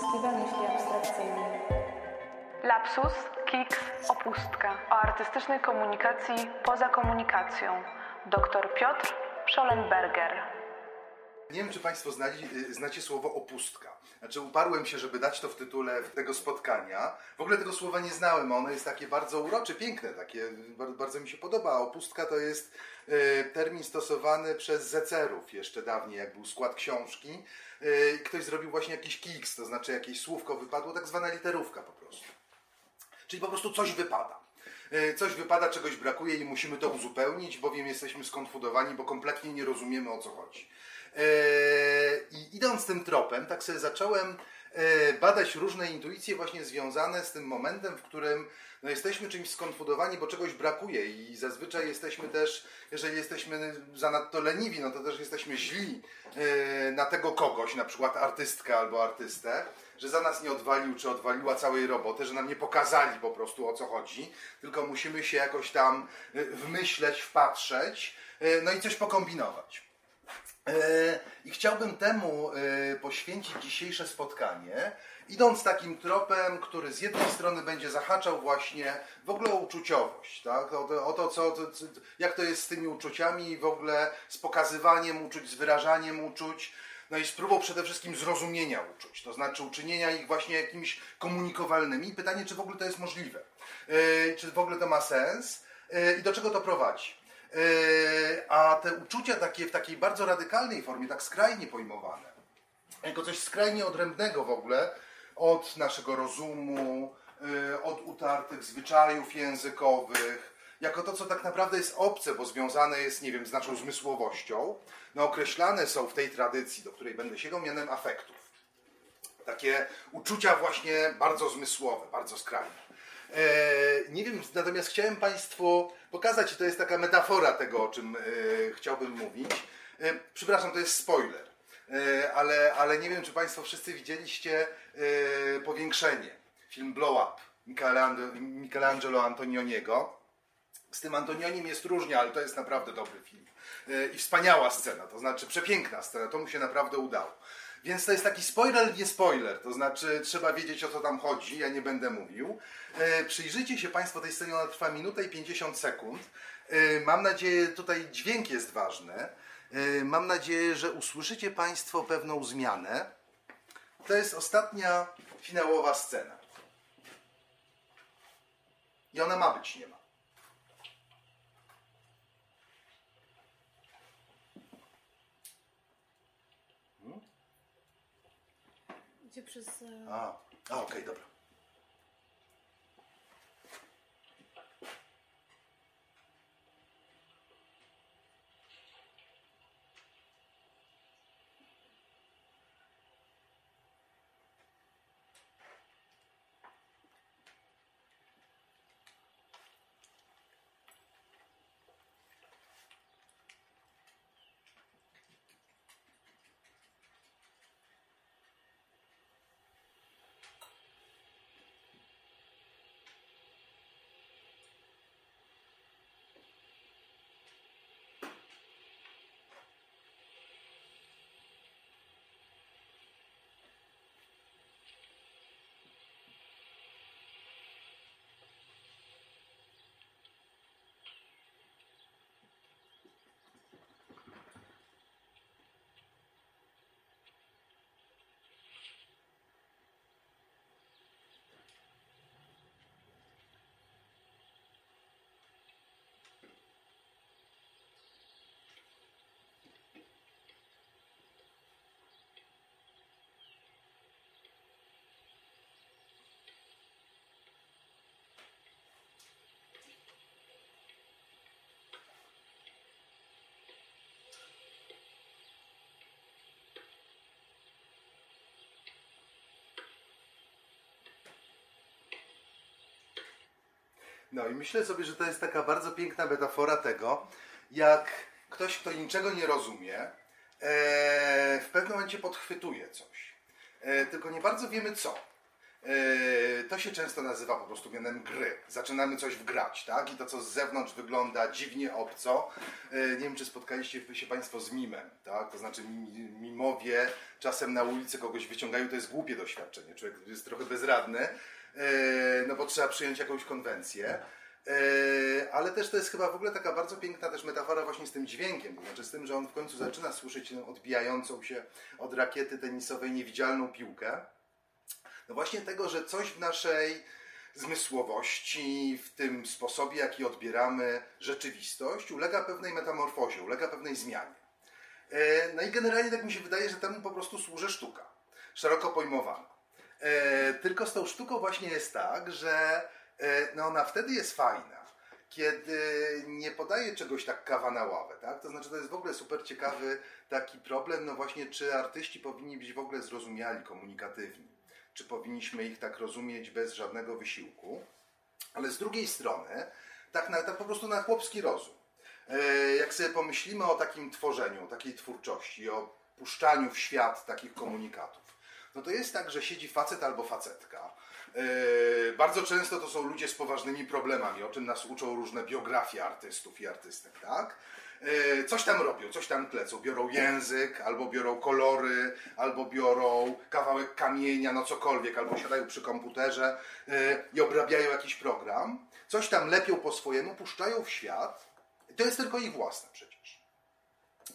Festiwal Myśli Abstrakcyjnej. Lapsus, kiks, opustka. O artystycznej komunikacji poza komunikacją. Dr Piotr Schollenberger. Nie wiem, czy Państwo znali, y, znacie słowo opustka. Znaczy, uparłem się, żeby dać to w tytule tego spotkania. W ogóle tego słowa nie znałem, ono jest takie bardzo urocze, piękne, takie, bardzo, mi się podoba. Opustka to jest y, termin stosowany przez zecerów jeszcze dawniej, jak był skład książki. Y, ktoś zrobił właśnie jakiś kiks, to znaczy jakieś słówko wypadło, tak zwana literówka po prostu. Czyli po prostu coś wypada. Coś wypada, czegoś brakuje i musimy to uzupełnić, bowiem jesteśmy skonfudowani, bo kompletnie nie rozumiemy o co chodzi. E, I idąc tym tropem, tak sobie zacząłem e, badać różne intuicje właśnie związane z tym momentem, w którym no, jesteśmy czymś skonfudowani, bo czegoś brakuje i zazwyczaj jesteśmy też, jeżeli jesteśmy zanadto leniwi, no to też jesteśmy źli e, na tego kogoś, na przykład artystkę albo artystę, że za nas nie odwalił czy odwaliła całej roboty, że nam nie pokazali po prostu o co chodzi, tylko musimy się jakoś tam wmyśleć, wpatrzeć, no i coś pokombinować. E, I chciałbym temu e, poświęcić dzisiejsze spotkanie, idąc takim tropem, który z jednej strony będzie zahaczał właśnie w ogóle o uczuciowość, tak? o, to, o to, co, jak to jest z tymi uczuciami i w ogóle z pokazywaniem uczuć, z wyrażaniem uczuć, no i z próbą przede wszystkim zrozumienia uczuć, to znaczy uczynienia ich właśnie jakimiś komunikowalnymi. Pytanie, czy w ogóle to jest możliwe, e, czy w ogóle to ma sens i do czego to prowadzi. Yy, a te uczucia takie w takiej bardzo radykalnej formie, tak skrajnie pojmowane, jako coś skrajnie odrębnego w ogóle od naszego rozumu, yy, od utartych zwyczajów językowych, jako to, co tak naprawdę jest obce, bo związane jest, nie wiem, z naszą zmysłowością, no określane są w tej tradycji, do której będę sięgał, mianem afektów. Takie uczucia właśnie bardzo zmysłowe, bardzo skrajne. E, nie wiem, natomiast chciałem Państwu pokazać, to jest taka metafora tego, o czym e, chciałbym mówić. E, przepraszam, to jest spoiler, ale, ale nie wiem, czy Państwo wszyscy widzieliście powiększenie, film Blow Up Michelangelo, Antonioniego. Z tym Antonionim jest różnie, ale to jest naprawdę dobry film. I wspaniała scena, to znaczy przepiękna scena, to mu się naprawdę udało. Więc to jest taki spoiler, nie spoiler, to znaczy trzeba wiedzieć o co tam chodzi, ja nie będę mówił. E, przyjrzyjcie się Państwo tej scenie, ona trwa minutę i 50 sekund. E, mam nadzieję, tutaj dźwięk jest ważny. E, mam nadzieję, że usłyszycie Państwo pewną zmianę. To jest ostatnia finałowa scena. I ona ma być, nie ma. Idzie przez... e, A, a okej, dobra. No i myślę sobie, że to jest taka bardzo piękna metafora tego, jak ktoś, kto niczego nie rozumie, e, w pewnym momencie podchwytuje coś. E, tylko nie bardzo wiemy co. Yy, to się często nazywa po prostu mianem gry. Zaczynamy coś wgrać, tak? I to, co z zewnątrz wygląda dziwnie obco. Nie wiem, czy spotkaliście się Państwo z mimem, tak? To znaczy mi- mimowie czasem na ulicy kogoś wyciągają, to jest głupie doświadczenie. Człowiek jest trochę bezradny, no bo trzeba przyjąć jakąś konwencję. Yy, ale też to jest chyba w ogóle taka bardzo piękna też metafora właśnie z tym dźwiękiem, to znaczy z tym, że on w końcu zaczyna słyszeć odbijającą się od rakiety tenisowej niewidzialną piłkę. No właśnie tego, że coś w naszej zmysłowości, w tym sposobie, jaki odbieramy rzeczywistość, ulega pewnej metamorfozie, ulega pewnej zmianie. E, No i generalnie tak mi się wydaje, że temu po prostu służy sztuka, szeroko pojmowana. E, Tylko z tą sztuką właśnie jest tak, że e, no ona wtedy jest fajna, kiedy nie podaje czegoś tak kawa na ławę, tak? To znaczy to jest w ogóle super ciekawy taki problem, no właśnie czy artyści powinni być w ogóle zrozumiali, komunikatywni, czy powinniśmy ich tak rozumieć bez żadnego wysiłku, ale z drugiej strony tak, na, tak po prostu na chłopski rozum. E, Jak sobie pomyślimy o takim tworzeniu, takiej twórczości, o puszczaniu w świat takich komunikatów, no to jest tak, że siedzi facet albo facetka. E, Bardzo często to są ludzie z poważnymi problemami, o czym nas uczą różne biografie artystów i artystek, tak? E, Coś tam robią, coś tam klecą. Biorą język, albo biorą kolory, albo biorą kawałek kamienia, no cokolwiek, albo siadają przy komputerze e, i obrabiają jakiś program. Coś tam lepią po swojemu, puszczają w świat. To jest tylko ich własne przecież.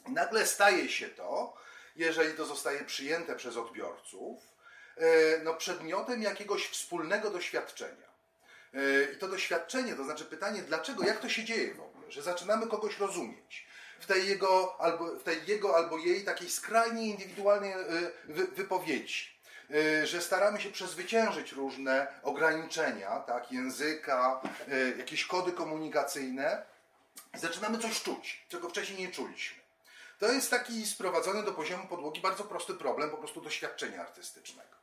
I nagle staje się to, jeżeli to zostaje przyjęte przez odbiorców, e, no przedmiotem jakiegoś wspólnego doświadczenia. E, I to doświadczenie, to znaczy pytanie, dlaczego, jak to się dzieje w ogóle, że zaczynamy kogoś rozumieć w tej jego albo, w tej jego albo jej takiej skrajnie indywidualnej e, wy, wypowiedzi. Że staramy się przezwyciężyć różne ograniczenia, tak, języka, jakieś kody komunikacyjne zaczynamy coś czuć, czego wcześniej nie czuliśmy. To jest taki sprowadzony do poziomu podłogi bardzo prosty problem, po prostu doświadczenia artystycznego.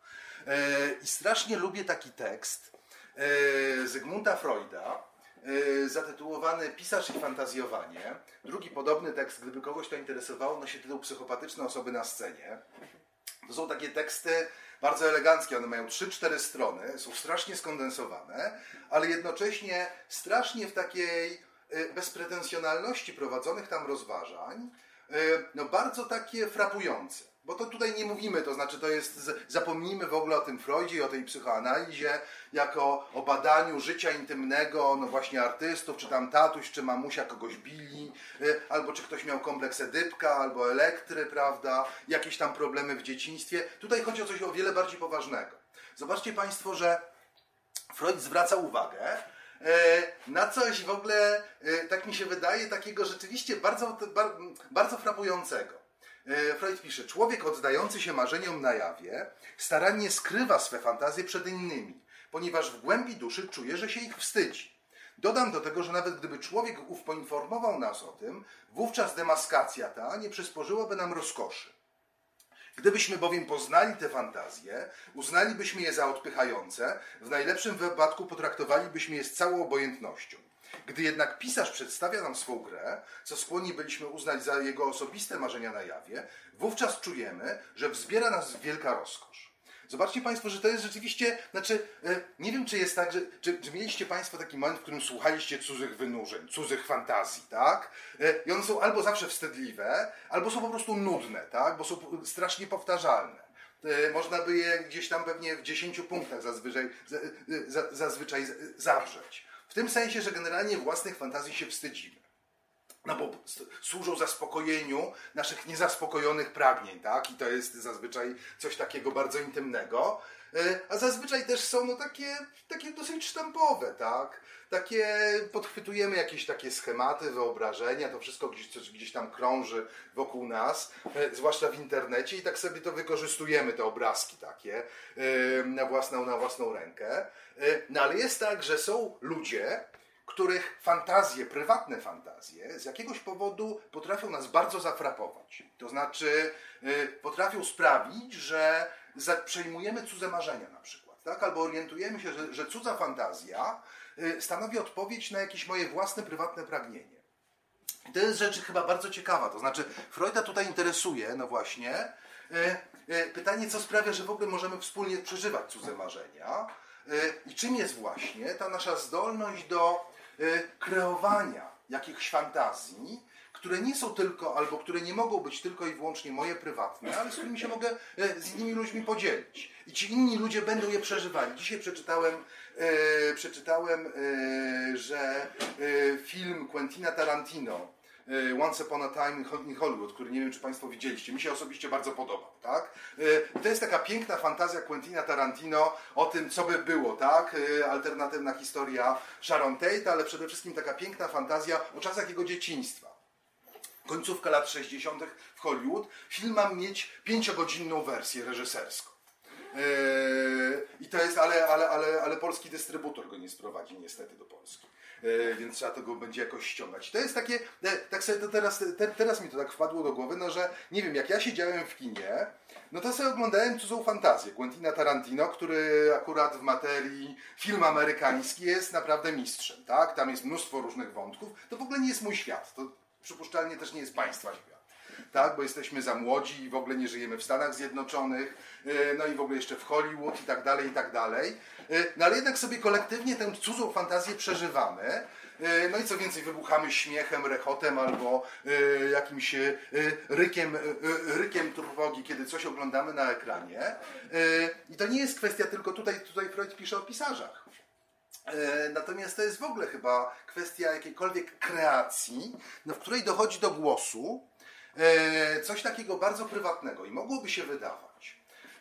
E, I strasznie lubię taki tekst e, Zygmunta Freuda, e, zatytułowany Pisarz i fantazjowanie. Drugi podobny tekst, gdyby kogoś to interesowało, nosi tytuł Psychopatyczne osoby na scenie. To są takie teksty bardzo eleganckie, one mają 3-4 strony, są strasznie skondensowane, ale jednocześnie strasznie w takiej bezpretensjonalności prowadzonych tam rozważań, no bardzo takie frapujące. Bo to tutaj nie mówimy, to znaczy to jest, zapomnijmy w ogóle o tym Freudzie i o tej psychoanalizie, jako o badaniu życia intymnego, no właśnie artystów, czy tam tatuś, czy mamusia kogoś bili, y, albo czy ktoś miał kompleks Edypka, albo Elektry, prawda, jakieś tam problemy w dzieciństwie. Tutaj chodzi o coś o wiele bardziej poważnego. Zobaczcie Państwo, że Freud zwraca uwagę e, na coś w ogóle, e, tak mi się wydaje, takiego rzeczywiście bardzo, bar- bardzo frapującego. E, Freud pisze, człowiek oddający się marzeniom na jawie starannie skrywa swe fantazje przed innymi, ponieważ w głębi duszy czuje, że się ich wstydzi. Dodam do tego, że nawet gdyby człowiek ów poinformował nas o tym, wówczas demaskacja ta nie przysporzyłaby nam rozkoszy. Gdybyśmy bowiem poznali te fantazje, uznalibyśmy je za odpychające, w najlepszym wypadku potraktowalibyśmy je z całą obojętnością. Gdy jednak pisarz przedstawia nam swą grę, co skłonni byliśmy uznać za jego osobiste marzenia na jawie, wówczas czujemy, że wzbiera nas wielka rozkosz. Zobaczcie Państwo, że to jest rzeczywiście, znaczy, e, nie wiem, czy jest tak, że, czy, czy mieliście Państwo taki moment, w którym słuchaliście cudzych wynurzeń, cudzych fantazji, tak? E, I one są albo zawsze wstydliwe, albo są po prostu nudne, tak? Bo są strasznie powtarzalne. E, Można by je gdzieś tam pewnie w 10 punktach zazwyczaj, za- za- zazwyczaj zawrzeć. W tym sensie, że generalnie własnych fantazji się wstydzimy. No bo służą zaspokojeniu naszych niezaspokojonych pragnień, tak? I to jest zazwyczaj coś takiego bardzo intymnego. E, A zazwyczaj też są no takie, takie dosyć sztampowe, tak? Takie podchwytujemy jakieś takie schematy, wyobrażenia, to wszystko gdzieś, gdzieś tam krąży wokół nas, e, zwłaszcza w internecie i tak sobie to wykorzystujemy, te obrazki takie e, na własną, na własną rękę. No ale jest tak, że są ludzie, których fantazje, prywatne fantazje, z jakiegoś powodu potrafią nas bardzo zafrapować. To znaczy, y, potrafią sprawić, że przejmujemy cudze marzenia na przykład, tak? Albo orientujemy się, że, że cudza fantazja y, stanowi odpowiedź na jakieś moje własne, prywatne pragnienie. I to jest rzecz chyba bardzo ciekawa. To znaczy, Freuda tutaj interesuje, no właśnie, e, pytanie, co sprawia, że w ogóle możemy wspólnie przeżywać cudze marzenia i czym jest właśnie ta nasza zdolność do kreowania jakichś fantazji, które nie są tylko, albo które nie mogą być tylko i wyłącznie moje prywatne, ale z którymi się mogę e, z innymi ludźmi podzielić. I ci inni ludzie będą je przeżywali. Dzisiaj przeczytałem, e, przeczytałem że film Quentina Tarantino Once Upon a Time in Ho- in Hollywood, który nie wiem, czy Państwo widzieliście. Mi się osobiście bardzo podobał, tak? E, To jest taka piękna fantazja Quentina Tarantino o tym, co by było, tak? E, Alternatywna historia Sharon Tate, ale przede wszystkim taka piękna fantazja o czasach jego dzieciństwa końcówka lat 60. w Hollywood, film ma mieć pięciogodzinną wersję reżyserską. I to jest, ale, ale, ale, ale polski dystrybutor go nie sprowadzi niestety do Polski. Eee, więc trzeba tego będzie jakoś ściągać. To jest takie, e, tak sobie to teraz, te, teraz mi to tak wpadło do głowy, no że nie wiem, jak ja siedziałem w kinie, no to sobie oglądałem cudzą fantazję Quentina Tarantino, który akurat w materii film amerykański jest naprawdę mistrzem, tak? Tam jest mnóstwo różnych wątków. To w ogóle nie jest mój świat. To przypuszczalnie też nie jest państwa świat. Tak, bo jesteśmy za młodzi i w ogóle nie żyjemy w Stanach Zjednoczonych, yy, no i w ogóle jeszcze w Hollywood i tak dalej, i tak dalej. Yy, No ale jednak sobie kolektywnie tę cudzą fantazję przeżywamy. Yy, No i co więcej, wybuchamy śmiechem, rechotem albo jakimś rykiem, rykiem trwogi, kiedy coś oglądamy na ekranie. I to nie jest kwestia tylko tutaj, tutaj Freud pisze o pisarzach. E, Natomiast to jest w ogóle chyba kwestia jakiejkolwiek kreacji, no, w której dochodzi do głosu e, coś takiego bardzo prywatnego. I mogłoby się wydawać,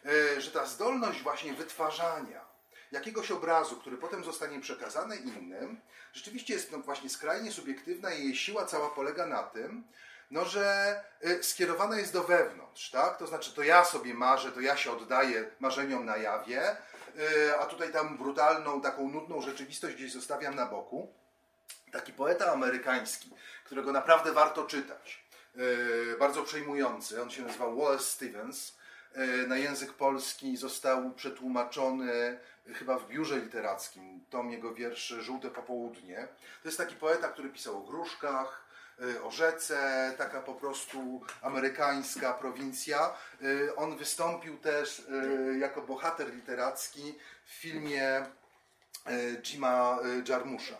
e, że ta zdolność właśnie wytwarzania jakiegoś obrazu, który potem zostanie przekazany innym, rzeczywiście jest no, właśnie skrajnie subiektywna i jej siła cała polega na tym, no, że y, skierowana jest do wewnątrz, tak? To znaczy, to ja sobie marzę, to ja się oddaję marzeniom na jawie, a tutaj tam brutalną, taką nudną rzeczywistość gdzieś zostawiam na boku. Taki poeta amerykański, którego naprawdę warto czytać, bardzo przejmujący, on się nazywał Wallace Stevens, y, na język polski został przetłumaczony chyba w biurze literackim, tom jego wierszy Żółte Popołudnie. To jest taki poeta, który pisał o gruszkach, y, o rzece, taka po prostu amerykańska prowincja. On wystąpił też jako bohater literacki w filmie Jima Jarmusza,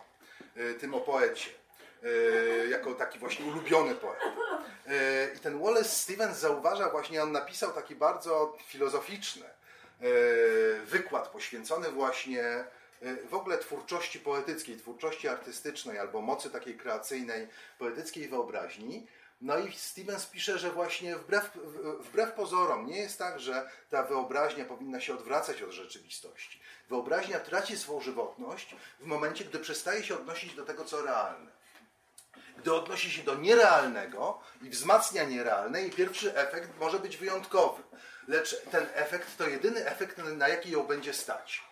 tym o poecie, jako taki właśnie ulubiony poeta. Y, I ten Wallace Stevens zauważa właśnie, on napisał taki bardzo filozoficzny y, wykład poświęcony właśnie y, w ogóle twórczości poetyckiej, twórczości artystycznej albo mocy takiej kreacyjnej, poetyckiej wyobraźni. No i Stevens pisze, że właśnie wbrew, wbrew pozorom nie jest tak, że ta wyobraźnia powinna się odwracać od rzeczywistości. Wyobraźnia traci swą żywotność w momencie, gdy przestaje się odnosić do tego, co realne. Gdy odnosi się do nierealnego i wzmacnia nierealne, i pierwszy efekt może być wyjątkowy. Lecz ten efekt to jedyny efekt, na jaki ją będzie stać.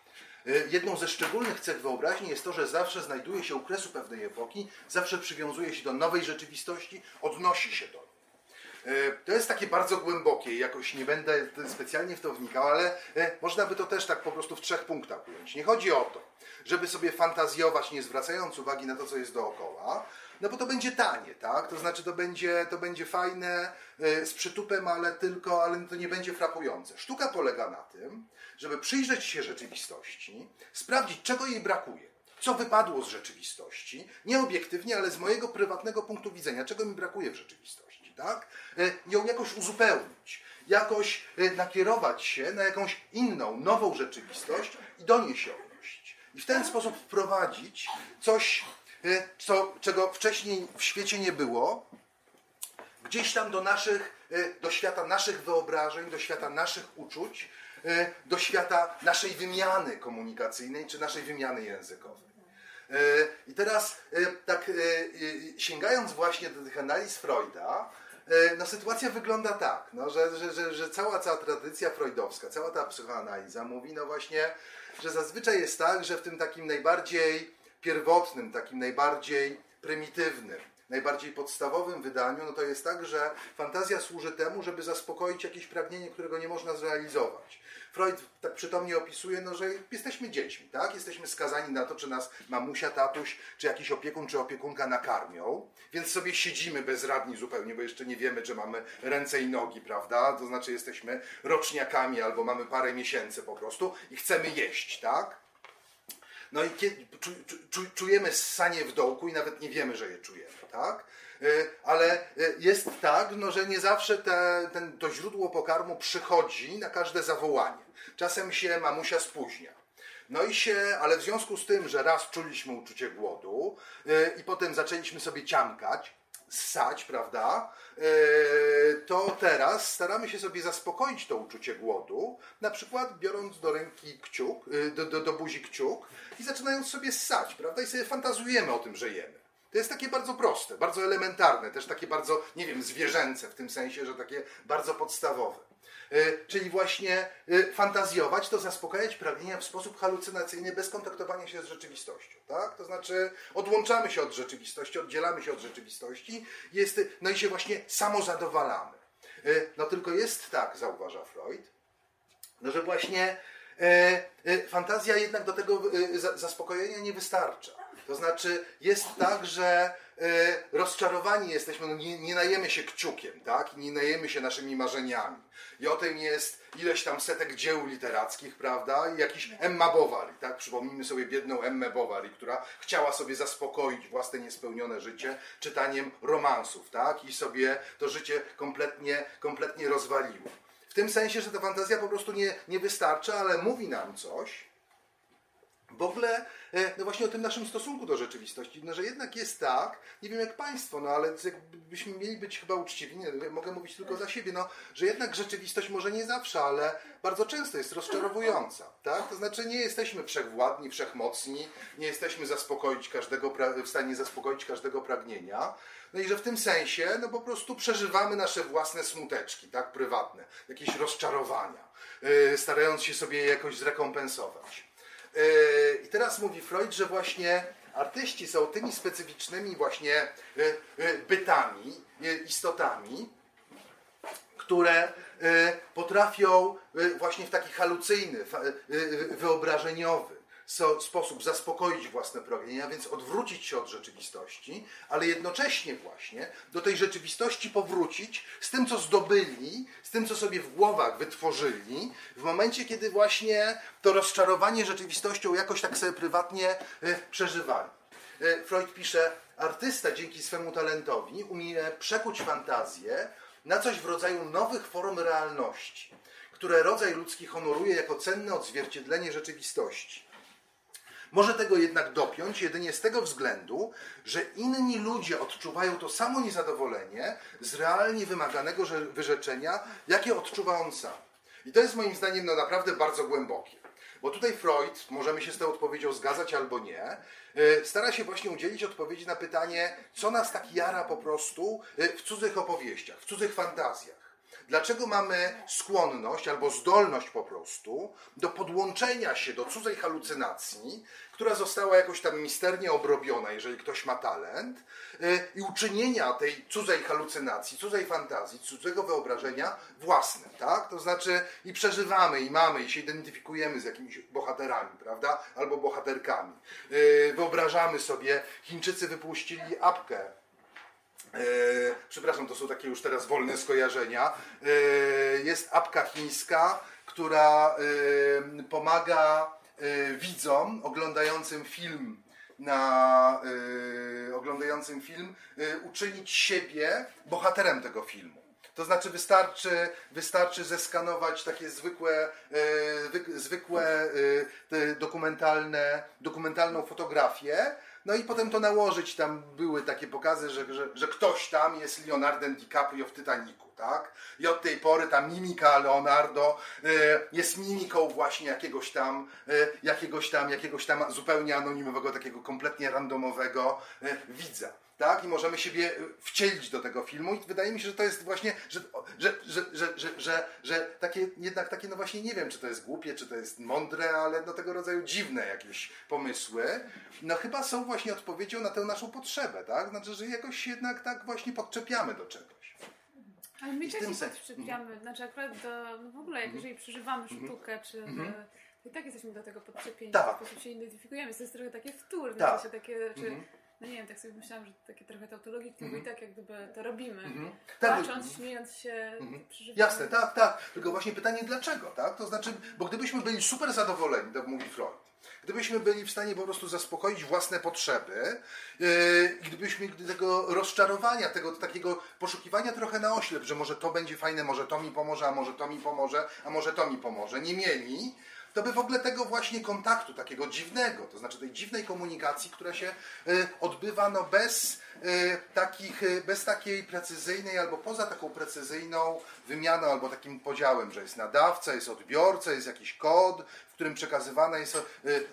Y, Jedną ze szczególnych cech wyobraźni jest to, że zawsze znajduje się u kresu pewnej epoki, zawsze przywiązuje się do nowej rzeczywistości, odnosi się do niej. E, To jest takie bardzo głębokie, jakoś nie będę specjalnie w to wnikał, ale e, można by to też tak po prostu w trzech punktach ująć. Nie chodzi o to, żeby sobie fantazjować, nie zwracając uwagi na to, co jest dookoła, no bo to będzie tanie, tak? To znaczy to będzie, to będzie fajne, e, z przytupem, ale tylko, ale to nie będzie frapujące. Sztuka polega na tym, żeby przyjrzeć się rzeczywistości, sprawdzić, czego jej brakuje co wypadło z rzeczywistości, nie obiektywnie, ale z mojego prywatnego punktu widzenia, czego mi brakuje w rzeczywistości, tak? E, Ją jakoś uzupełnić, jakoś e, nakierować się na jakąś inną, nową rzeczywistość i do niej się odnosić. I w ten sposób wprowadzić coś, co, czego wcześniej w świecie nie było, gdzieś tam do naszych, e, do świata naszych wyobrażeń, do świata naszych uczuć, e, do świata naszej wymiany komunikacyjnej czy naszej wymiany językowej. I teraz tak sięgając właśnie do tych analiz Freuda, no sytuacja wygląda tak, no, że, że, że, że cała cała tradycja freudowska, cała ta psychoanaliza mówi no właśnie, że zazwyczaj jest tak, że w tym takim najbardziej pierwotnym, takim najbardziej prymitywnym, najbardziej podstawowym wydaniu, no to jest tak, że fantazja służy temu, żeby zaspokoić jakieś pragnienie, którego nie można zrealizować. Freud tak przytomnie opisuje, no, że jesteśmy dziećmi, tak? Jesteśmy skazani na to, czy nas mamusia, tatuś, czy jakiś opiekun, czy opiekunka nakarmią, więc sobie siedzimy bezradni zupełnie, bo jeszcze nie wiemy, czy mamy ręce i nogi, prawda? To znaczy jesteśmy roczniakami albo mamy parę miesięcy po prostu i chcemy jeść, tak? No i kiedy, czu, czu, czujemy ssanie w dołku i nawet nie wiemy, że je czujemy, tak? Y, ale y, jest tak, no, że nie zawsze te, ten, to źródło pokarmu przychodzi na każde zawołanie. Czasem się mamusia spóźnia. No i się, ale w związku z tym, że raz czuliśmy uczucie głodu yy, i potem zaczęliśmy sobie ciamkać, ssać, prawda, yy, to teraz staramy się sobie zaspokoić to uczucie głodu, na przykład biorąc do ręki kciuk, yy, do, do, do buzi kciuk i zaczynając sobie ssać, prawda, i sobie fantazujemy o tym, że jemy. To jest takie bardzo proste, bardzo elementarne, też takie bardzo, nie wiem, zwierzęce w tym sensie, że takie bardzo podstawowe. Yy, czyli właśnie yy, fantazjować to zaspokajać pragnienia w sposób halucynacyjny bez kontaktowania się z rzeczywistością. Tak? To znaczy odłączamy się od rzeczywistości, oddzielamy się od rzeczywistości jest, no i się właśnie samozadowalamy. Yy, no tylko jest tak, zauważa Freud, no że właśnie fantazja jednak do tego zaspokojenia nie wystarcza. To znaczy jest tak, że e, rozczarowani jesteśmy, no nie, nie najemy się kciukiem, tak? Nie najemy się naszymi marzeniami. I o tym jest ileś tam setek dzieł literackich, prawda? I jakiś Emma Bovary, tak? Przypomnijmy sobie biedną Emmę Bovary, która chciała sobie zaspokoić własne niespełnione życie czytaniem romansów, tak? I sobie to życie kompletnie, kompletnie rozwaliło. W tym sensie, że ta fantazja po prostu nie, nie wystarcza, ale mówi nam coś, w ogóle, e, no właśnie o tym naszym stosunku do rzeczywistości, no że jednak jest tak, nie wiem jak Państwo, no ale byśmy mieli być chyba uczciwi, nie, mogę mówić tylko za siebie, no, że jednak rzeczywistość może nie zawsze, ale bardzo często jest rozczarowująca, tak? To znaczy nie jesteśmy wszechwładni, wszechmocni, nie jesteśmy zaspokoić każdego, w stanie zaspokoić każdego pragnienia, no i że w tym sensie, no po prostu przeżywamy nasze własne smuteczki, tak, prywatne, jakieś rozczarowania, yy, starając się sobie je jakoś zrekompensować. E, I teraz mówi Freud, że właśnie artyści są tymi specyficznymi właśnie e, e, bytami, istotami, które potrafią właśnie w taki halucyjny, wyobrażeniowy, sposób zaspokoić własne pragnienia, więc odwrócić się od rzeczywistości, ale jednocześnie właśnie do tej rzeczywistości powrócić z tym, co zdobyli, z tym, co sobie w głowach wytworzyli, w momencie, kiedy właśnie to rozczarowanie rzeczywistością jakoś tak sobie prywatnie e, przeżywali. E, Freud pisze, artysta dzięki swemu talentowi umie przekuć fantazję na coś w rodzaju nowych form realności, które rodzaj ludzki honoruje jako cenne odzwierciedlenie rzeczywistości. Może tego jednak dopiąć jedynie z tego względu, że inni ludzie odczuwają to samo niezadowolenie z realnie wymaganego wyrzeczenia, jakie odczuwa on sam. I to jest moim zdaniem no, naprawdę bardzo głębokie. Bo tutaj Freud, możemy się z tą odpowiedzią zgadzać albo nie, y, stara się właśnie udzielić odpowiedzi na pytanie, co nas tak jara po prostu y, w cudzych opowieściach, w cudzych fantazjach. Dlaczego mamy skłonność albo zdolność po prostu do podłączenia się do cudzej halucynacji, która została jakoś tam misternie obrobiona, jeżeli ktoś ma talent, y, i uczynienia tej cudzej halucynacji, cudzej fantazji, cudzego wyobrażenia własnym, tak? To znaczy i przeżywamy, i mamy, i się identyfikujemy z jakimiś bohaterami, prawda? Albo bohaterkami. Y, wyobrażamy sobie, Chińczycy wypuścili apkę E, przepraszam, to są takie już teraz wolne skojarzenia. E, jest apka chińska, która e, pomaga widzom oglądającym film na oglądającym film uczynić siebie bohaterem tego filmu. To znaczy wystarczy, wystarczy zeskanować takie zwykłe, zwykłe dokumentalne, dokumentalną fotografię no i potem to nałożyć, tam były takie pokazy, że, że, że ktoś tam jest Leonardem DiCaprio w Titanicu, tak? I od tej pory ta mimika Leonardo e, jest mimiką właśnie jakiegoś tam, e, jakiegoś tam, jakiegoś tam zupełnie anonimowego, takiego kompletnie randomowego e, widza. Tak? I możemy siebie e, wcielić do tego filmu i wydaje mi się, że to jest właśnie, że, że, że, że, że, że, że takie, jednak takie, no właśnie nie wiem, czy to jest głupie, czy to jest mądre, ale no tego rodzaju dziwne jakieś pomysły, no chyba są właśnie odpowiedzią na tę naszą potrzebę, tak? Znaczy, że jakoś jednak tak właśnie podczepiamy do czegoś. Ale my też się podczepiamy. Znaczy akurat do, no w ogóle, jak jeżeli przeżywamy sztukę, czy Mhm. to i tak jesteśmy do tego podczepieni. Tak. W sposób się identyfikujemy. To jest trochę takie wtórne. Tak. takie, czy, Mhm. No nie wiem, tak sobie myślałam, że takie trochę tautologiczne, bo i tak jak gdyby to robimy. Mhm. Tak, Płacząc, śmiejąc się, Mhm. przeżywamy. Jasne, tak, tak. Tylko właśnie pytanie dlaczego, tak? To znaczy, bo gdybyśmy byli super zadowoleni, tak mówi Freud, gdybyśmy byli w stanie po prostu zaspokoić własne potrzeby, yy, i gdybyśmy gdy tego rozczarowania, tego takiego poszukiwania trochę na oślep, że może to będzie fajne, może to mi pomoże, a może to mi pomoże, a może to mi pomoże, nie mieli, to by w ogóle tego właśnie kontaktu, takiego dziwnego, to znaczy tej dziwnej komunikacji, która się y, odbywa no bez, y, takich, y, bez takiej precyzyjnej albo poza taką precyzyjną wymianą albo takim podziałem, że jest nadawca, jest odbiorca, jest jakiś kod, w którym przekazywana jest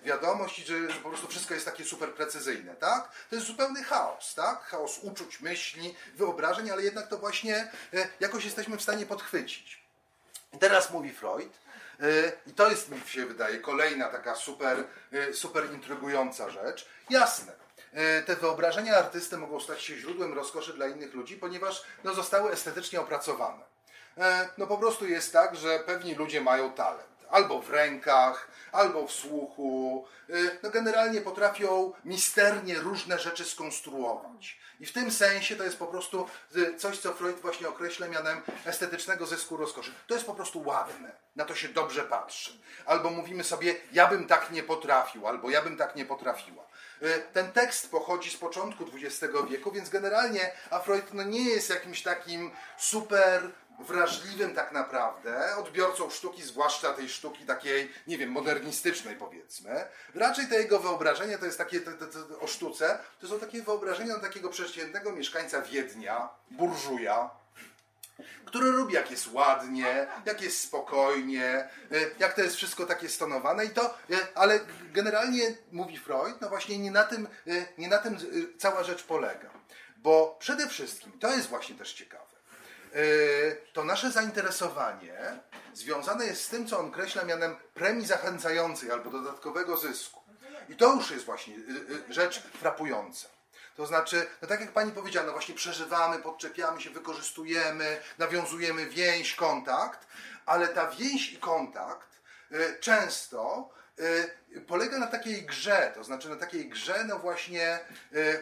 wiadomość i że, po prostu wszystko jest takie super precyzyjne, tak? To jest zupełny chaos, tak? Chaos uczuć, myśli, wyobrażeń, ale jednak to właśnie jakoś jesteśmy w stanie podchwycić. I teraz mówi Freud, i to jest mi się wydaje kolejna taka super, y, super intrygująca rzecz. Jasne, y, te wyobrażenia artysty mogą stać się źródłem rozkoszy dla innych ludzi, ponieważ no, zostały estetycznie opracowane. E, No po prostu jest tak, że pewni ludzie mają talent. Albo w rękach, albo w słuchu. Y, No generalnie potrafią misternie różne rzeczy skonstruować. I w tym sensie to jest po prostu y, coś, co Freud właśnie określa mianem estetycznego zysku rozkoszy. To jest po prostu ładne. Na to się dobrze patrzy. Albo mówimy sobie, ja bym tak nie potrafił, albo ja bym tak nie potrafiła. Y, Ten tekst pochodzi z początku XX wieku, więc generalnie a Freud no nie jest jakimś takim super wrażliwym tak naprawdę odbiorcą sztuki, zwłaszcza tej sztuki takiej, nie wiem, modernistycznej powiedzmy. Raczej te jego wyobrażenia to jest takie o sztuce, to są takie wyobrażenia takiego przeciętnego mieszkańca Wiednia, burżuja, który lubi jak jest ładnie, jak jest spokojnie, y, jak to jest wszystko takie stonowane i to, y, ale generalnie mówi Freud, no właśnie nie na tym, y, nie na tym cała rzecz polega. Bo przede wszystkim, to jest właśnie też ciekawe, to nasze zainteresowanie związane jest z tym, co on określa mianem premii zachęcającej albo dodatkowego zysku. I to już jest właśnie y, y, rzecz frapująca. To znaczy, no tak jak pani powiedziała, no właśnie przeżywamy, podczepiamy się, wykorzystujemy, nawiązujemy więź, kontakt, ale ta więź i kontakt y, często polega na takiej grze, to znaczy na takiej grze, no właśnie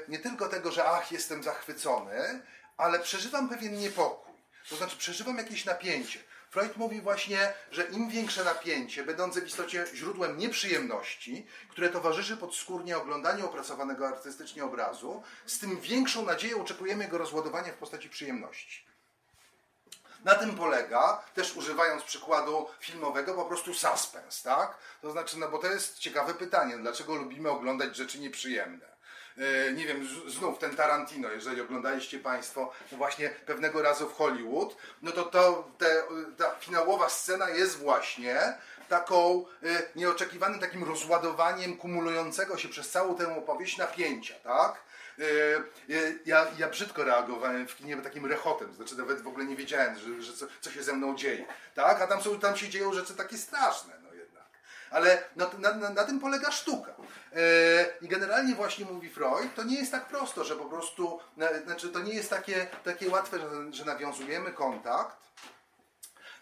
nie tylko tego, że ach, jestem zachwycony, ale przeżywam pewien niepokój. To znaczy przeżywam jakieś napięcie. Freud mówi właśnie, że im większe napięcie, będące w istocie źródłem nieprzyjemności, które towarzyszy podskórnie oglądaniu opracowanego artystycznie obrazu, z tym większą nadzieją oczekujemy jego rozładowania w postaci przyjemności. Na tym polega, też używając przykładu filmowego, po prostu suspens, tak? To znaczy, no bo to jest ciekawe pytanie, dlaczego lubimy oglądać rzeczy nieprzyjemne? E, nie wiem, znów ten Tarantino, jeżeli oglądaliście Państwo no właśnie pewnego razu w Hollywood, no to, to te, ta finałowa scena jest właśnie taką e, nieoczekiwanym takim rozładowaniem kumulującego się przez całą tę opowieść napięcia, tak? E, Ja, ja brzydko reagowałem w kinie takim rechotem, znaczy nawet w ogóle nie wiedziałem, że, że co, co się ze mną dzieje, tak? A tam, są, tam się dzieją rzeczy takie straszne, no. Ale na, na, na tym polega sztuka. E, I generalnie właśnie mówi Freud, to nie jest tak prosto, że po prostu, na, znaczy to nie jest takie, takie łatwe, że, że nawiązujemy kontakt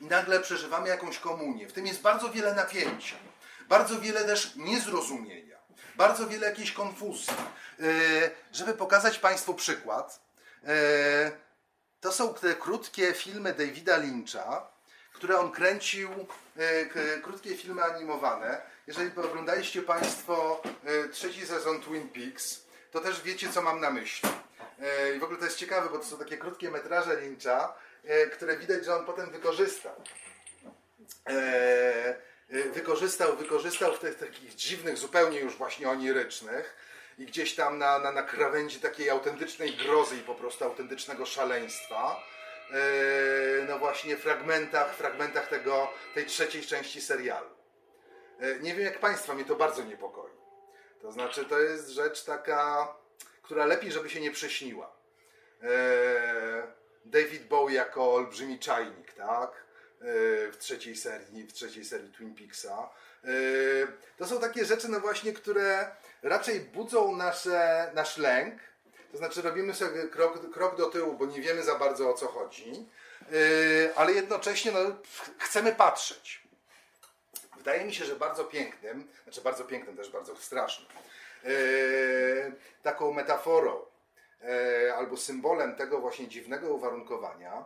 i nagle przeżywamy jakąś komunię. W tym jest bardzo wiele napięcia, bardzo wiele też niezrozumienia, bardzo wiele jakiejś konfuzji. E, żeby pokazać Państwu przykład, e, to są te krótkie filmy Davida Lyncha, które on kręcił, krótkie filmy animowane. Jeżeli oglądaliście Państwo e, trzeci sezon Twin Peaks, to też wiecie, co mam na myśli. E, I w ogóle to jest ciekawe, bo to są takie krótkie metraże Lyncha, e, które widać, że on potem wykorzystał. E, e, wykorzystał, wykorzystał w tych takich dziwnych, zupełnie już właśnie onirycznych i gdzieś tam na, na, na krawędzi takiej autentycznej grozy i po prostu autentycznego szaleństwa. No właśnie fragmentach, fragmentach tego, tej trzeciej części serialu. E, nie wiem jak Państwa, mnie to bardzo niepokoi. To znaczy, to jest rzecz taka, która lepiej, żeby się nie prześniła. E, David Bowie jako olbrzymi czajnik, tak? W trzeciej serii, w trzeciej serii Twin Peaksa. To są takie rzeczy, no właśnie, które raczej budzą nasze, nasz lęk. To znaczy, robimy sobie krok, krok do tyłu, bo nie wiemy za bardzo o co chodzi, ale jednocześnie no, chcemy patrzeć. Wydaje mi się, że bardzo pięknym, znaczy bardzo pięknym, też bardzo strasznym, e, taką metaforą e, albo symbolem tego właśnie dziwnego uwarunkowania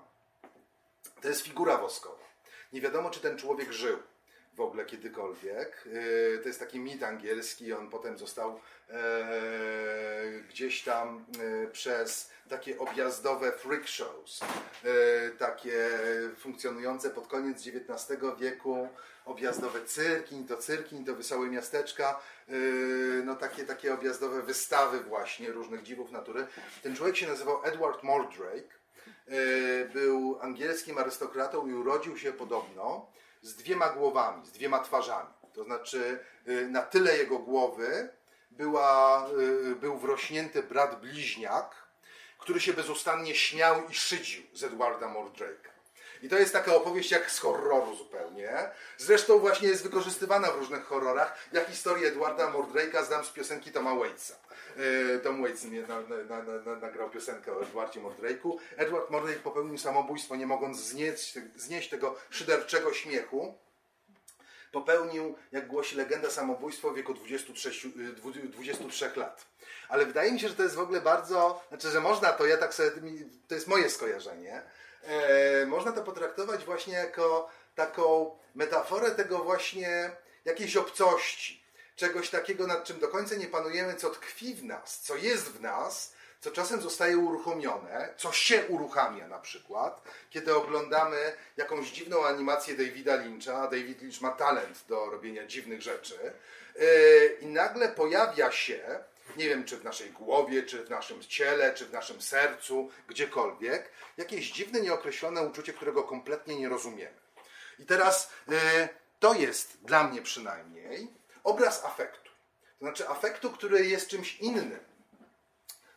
to jest figura woskowa. Nie wiadomo, czy ten człowiek żył w ogóle kiedykolwiek. E, to jest taki mit angielski, on potem został gdzieś tam przez takie objazdowe freak shows, takie funkcjonujące pod koniec XIX wieku, objazdowe cyrki, to cyrki, to wesołe miasteczka, no takie, takie objazdowe wystawy właśnie różnych dziwów natury. Ten człowiek się nazywał Edward Mordrake, był angielskim arystokratą i urodził się podobno z dwiema głowami, z dwiema twarzami. To znaczy yy, na tyle jego głowy była, był wrośnięty brat bliźniak, który się bezustannie śmiał i szydził z Edwarda Mordrake'a. I to jest taka opowieść jak z horroru zupełnie. Zresztą właśnie jest wykorzystywana w różnych horrorach. Ja historię Edwarda Mordrake'a znam z piosenki Toma Waitsa. E, Tom Waits na, na, na, nagrał piosenkę o Edwardzie Mordrake'u. Edward Mordrake popełnił samobójstwo, nie mogąc znieść, znieść tego szyderczego śmiechu. Popełnił, jak głosi legenda, samobójstwo w wieku 23, 23 e, lat. Ale wydaje mi się, że to jest w ogóle bardzo, znaczy, że można to, ja tak sobie, to jest moje skojarzenie, e, można to potraktować właśnie jako taką metaforę tego właśnie jakiejś obcości, czegoś takiego, nad czym do końca nie panujemy, co tkwi w nas, co jest w nas, co czasem zostaje uruchomione, co się uruchamia na przykład, kiedy oglądamy jakąś dziwną animację Davida Lyncha, David Lynch ma talent do robienia dziwnych rzeczy, e, i nagle pojawia się nie wiem czy w naszej głowie, czy w naszym ciele, czy w naszym sercu, gdziekolwiek, jakieś dziwne, nieokreślone uczucie, którego kompletnie nie rozumiemy. I teraz y, to jest dla mnie przynajmniej obraz afektu. To znaczy afektu, który jest czymś innym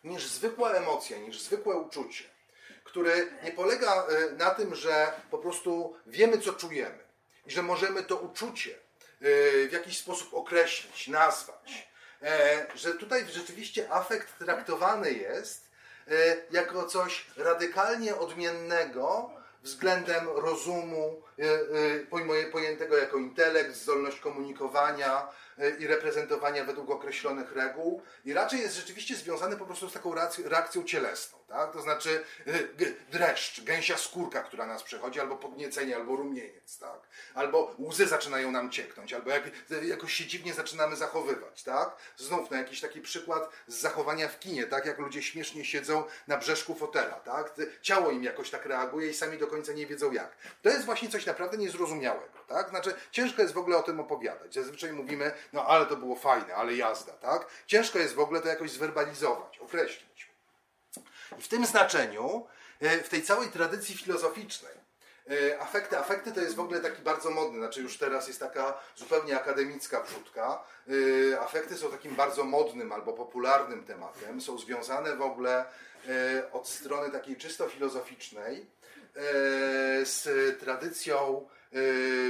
niż zwykła emocja, niż zwykłe uczucie, który nie polega y, na tym, że po prostu wiemy, co czujemy i że możemy to uczucie y, w jakiś sposób określić, nazwać E, że tutaj rzeczywiście afekt traktowany jest e, jako coś radykalnie odmiennego względem rozumu, e, pojętego jako intelekt, zdolność komunikowania, i reprezentowania według określonych reguł. I raczej jest rzeczywiście związany po prostu z taką reakcją cielesną, tak? To znaczy y, dreszcz, gęsia skórka, która nas przechodzi, albo podniecenie, albo rumieniec, tak? Albo łzy zaczynają nam cieknąć, albo jak, jakoś się dziwnie zaczynamy zachowywać, tak? Znów na jakiś taki przykład z zachowania w kinie, tak? Jak ludzie śmiesznie siedzą na brzeszku fotela, tak? Ciało im jakoś tak reaguje i sami do końca nie wiedzą jak. To jest właśnie coś naprawdę niezrozumiałego, tak? Znaczy ciężko jest w ogóle o tym opowiadać. Zazwyczaj mówimy, no ale to było fajne, ale jazda, tak? Ciężko jest w ogóle to jakoś zwerbalizować, określić. I w tym znaczeniu, e, w tej całej tradycji filozoficznej, e, afekty, afekty to jest w ogóle taki bardzo modny, znaczy już teraz jest taka zupełnie akademicka wrzutka. E, afekty są takim bardzo modnym albo popularnym tematem, są związane w ogóle od strony takiej czysto filozoficznej z tradycją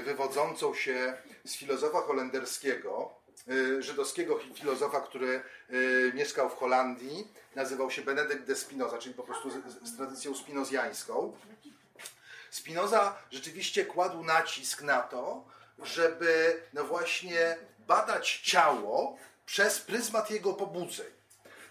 wywodzącą się z filozofa holenderskiego, żydowskiego filozofa, który y, mieszkał w Holandii, nazywał się Benedykt de Spinoza, czyli po prostu z, z tradycją spinozjańską. Spinoza rzeczywiście kładł nacisk na to, żeby no właśnie badać ciało przez pryzmat jego pobudzeń.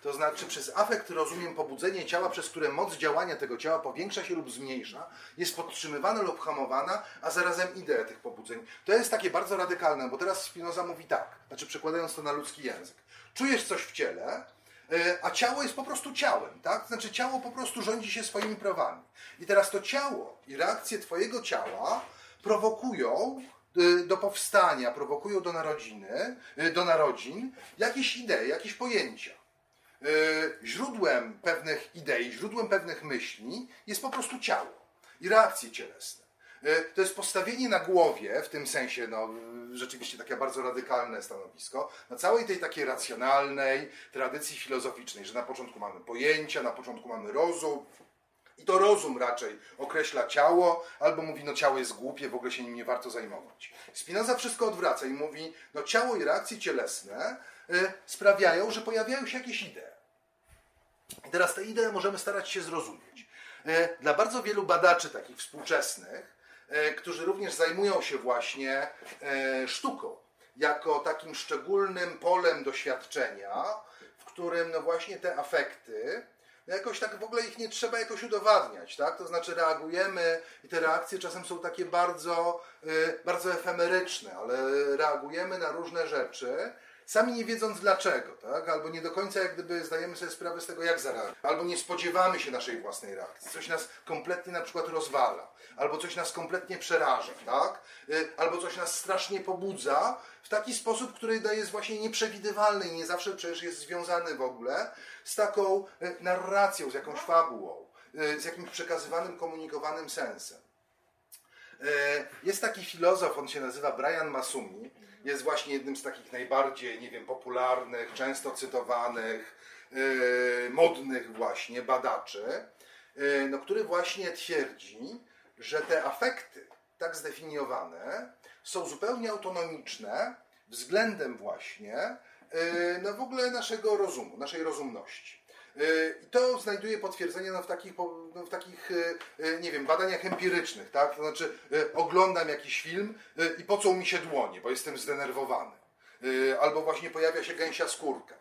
To znaczy przez afekt rozumiem pobudzenie ciała, przez które moc działania tego ciała powiększa się lub zmniejsza, jest podtrzymywana lub hamowana, a zarazem idea tych pobudzeń. To jest takie bardzo radykalne, bo teraz Spinoza mówi tak, znaczy przekładając to na ludzki język. Czujesz coś w ciele, e, a ciało jest po prostu ciałem, tak? Znaczy ciało po prostu rządzi się swoimi prawami. I teraz to ciało i reakcje twojego ciała prowokują e, do powstania, prowokują do narodziny, e, do narodzin jakieś idee, jakieś pojęcia. E, źródłem pewnych idei, źródłem pewnych myśli jest po prostu ciało. i reakcje cielesne. E, To jest postawienie na głowie, w tym sensie, no, rzeczywiście takie bardzo radykalne stanowisko, na całej tej takiej racjonalnej tradycji filozoficznej, że na początku mamy pojęcia, na początku mamy rozum, i to rozum raczej określa ciało, albo mówi, no ciało jest głupie, w ogóle się nim nie warto zajmować. Spinoza wszystko odwraca i mówi, no ciało i reakcje cielesne y, sprawiają, że pojawiają się jakieś idee. I teraz te idee możemy starać się zrozumieć. Y, Dla bardzo wielu badaczy takich współczesnych, y, którzy również zajmują się właśnie y, sztuką, jako takim szczególnym polem doświadczenia, w którym no właśnie te afekty, no jakoś tak w ogóle ich nie trzeba jakoś udowadniać, tak? To znaczy reagujemy i te reakcje czasem są takie bardzo, bardzo efemeryczne, ale reagujemy na różne rzeczy, sami nie wiedząc dlaczego, tak? Albo nie do końca jak gdyby zdajemy sobie sprawę z tego, jak zareagować. Albo nie spodziewamy się naszej własnej reakcji. Coś nas kompletnie na przykład rozwala. Albo coś nas kompletnie przeraża, tak? Y, Albo coś nas strasznie pobudza w taki sposób, który jest właśnie nieprzewidywalny i nie zawsze przecież jest związany w ogóle z taką y, narracją, z jakąś fabułą, y, z jakimś przekazywanym, komunikowanym sensem. Jest taki filozof, on się nazywa Brian Masumi. Jest właśnie jednym z takich najbardziej, nie wiem, popularnych, często cytowanych, e, modnych właśnie badaczy, e, no, który właśnie twierdzi, że te afekty, tak zdefiniowane, są zupełnie autonomiczne względem właśnie e, no, w ogóle naszego rozumu, naszej rozumności. Y, I to znajduje potwierdzenie no, w takich, no, w takich y, y, nie wiem, badaniach empirycznych, tak? To znaczy, oglądam jakiś film i pocą mi się dłonie, bo jestem zdenerwowany. Albo właśnie pojawia się gęsia skórka.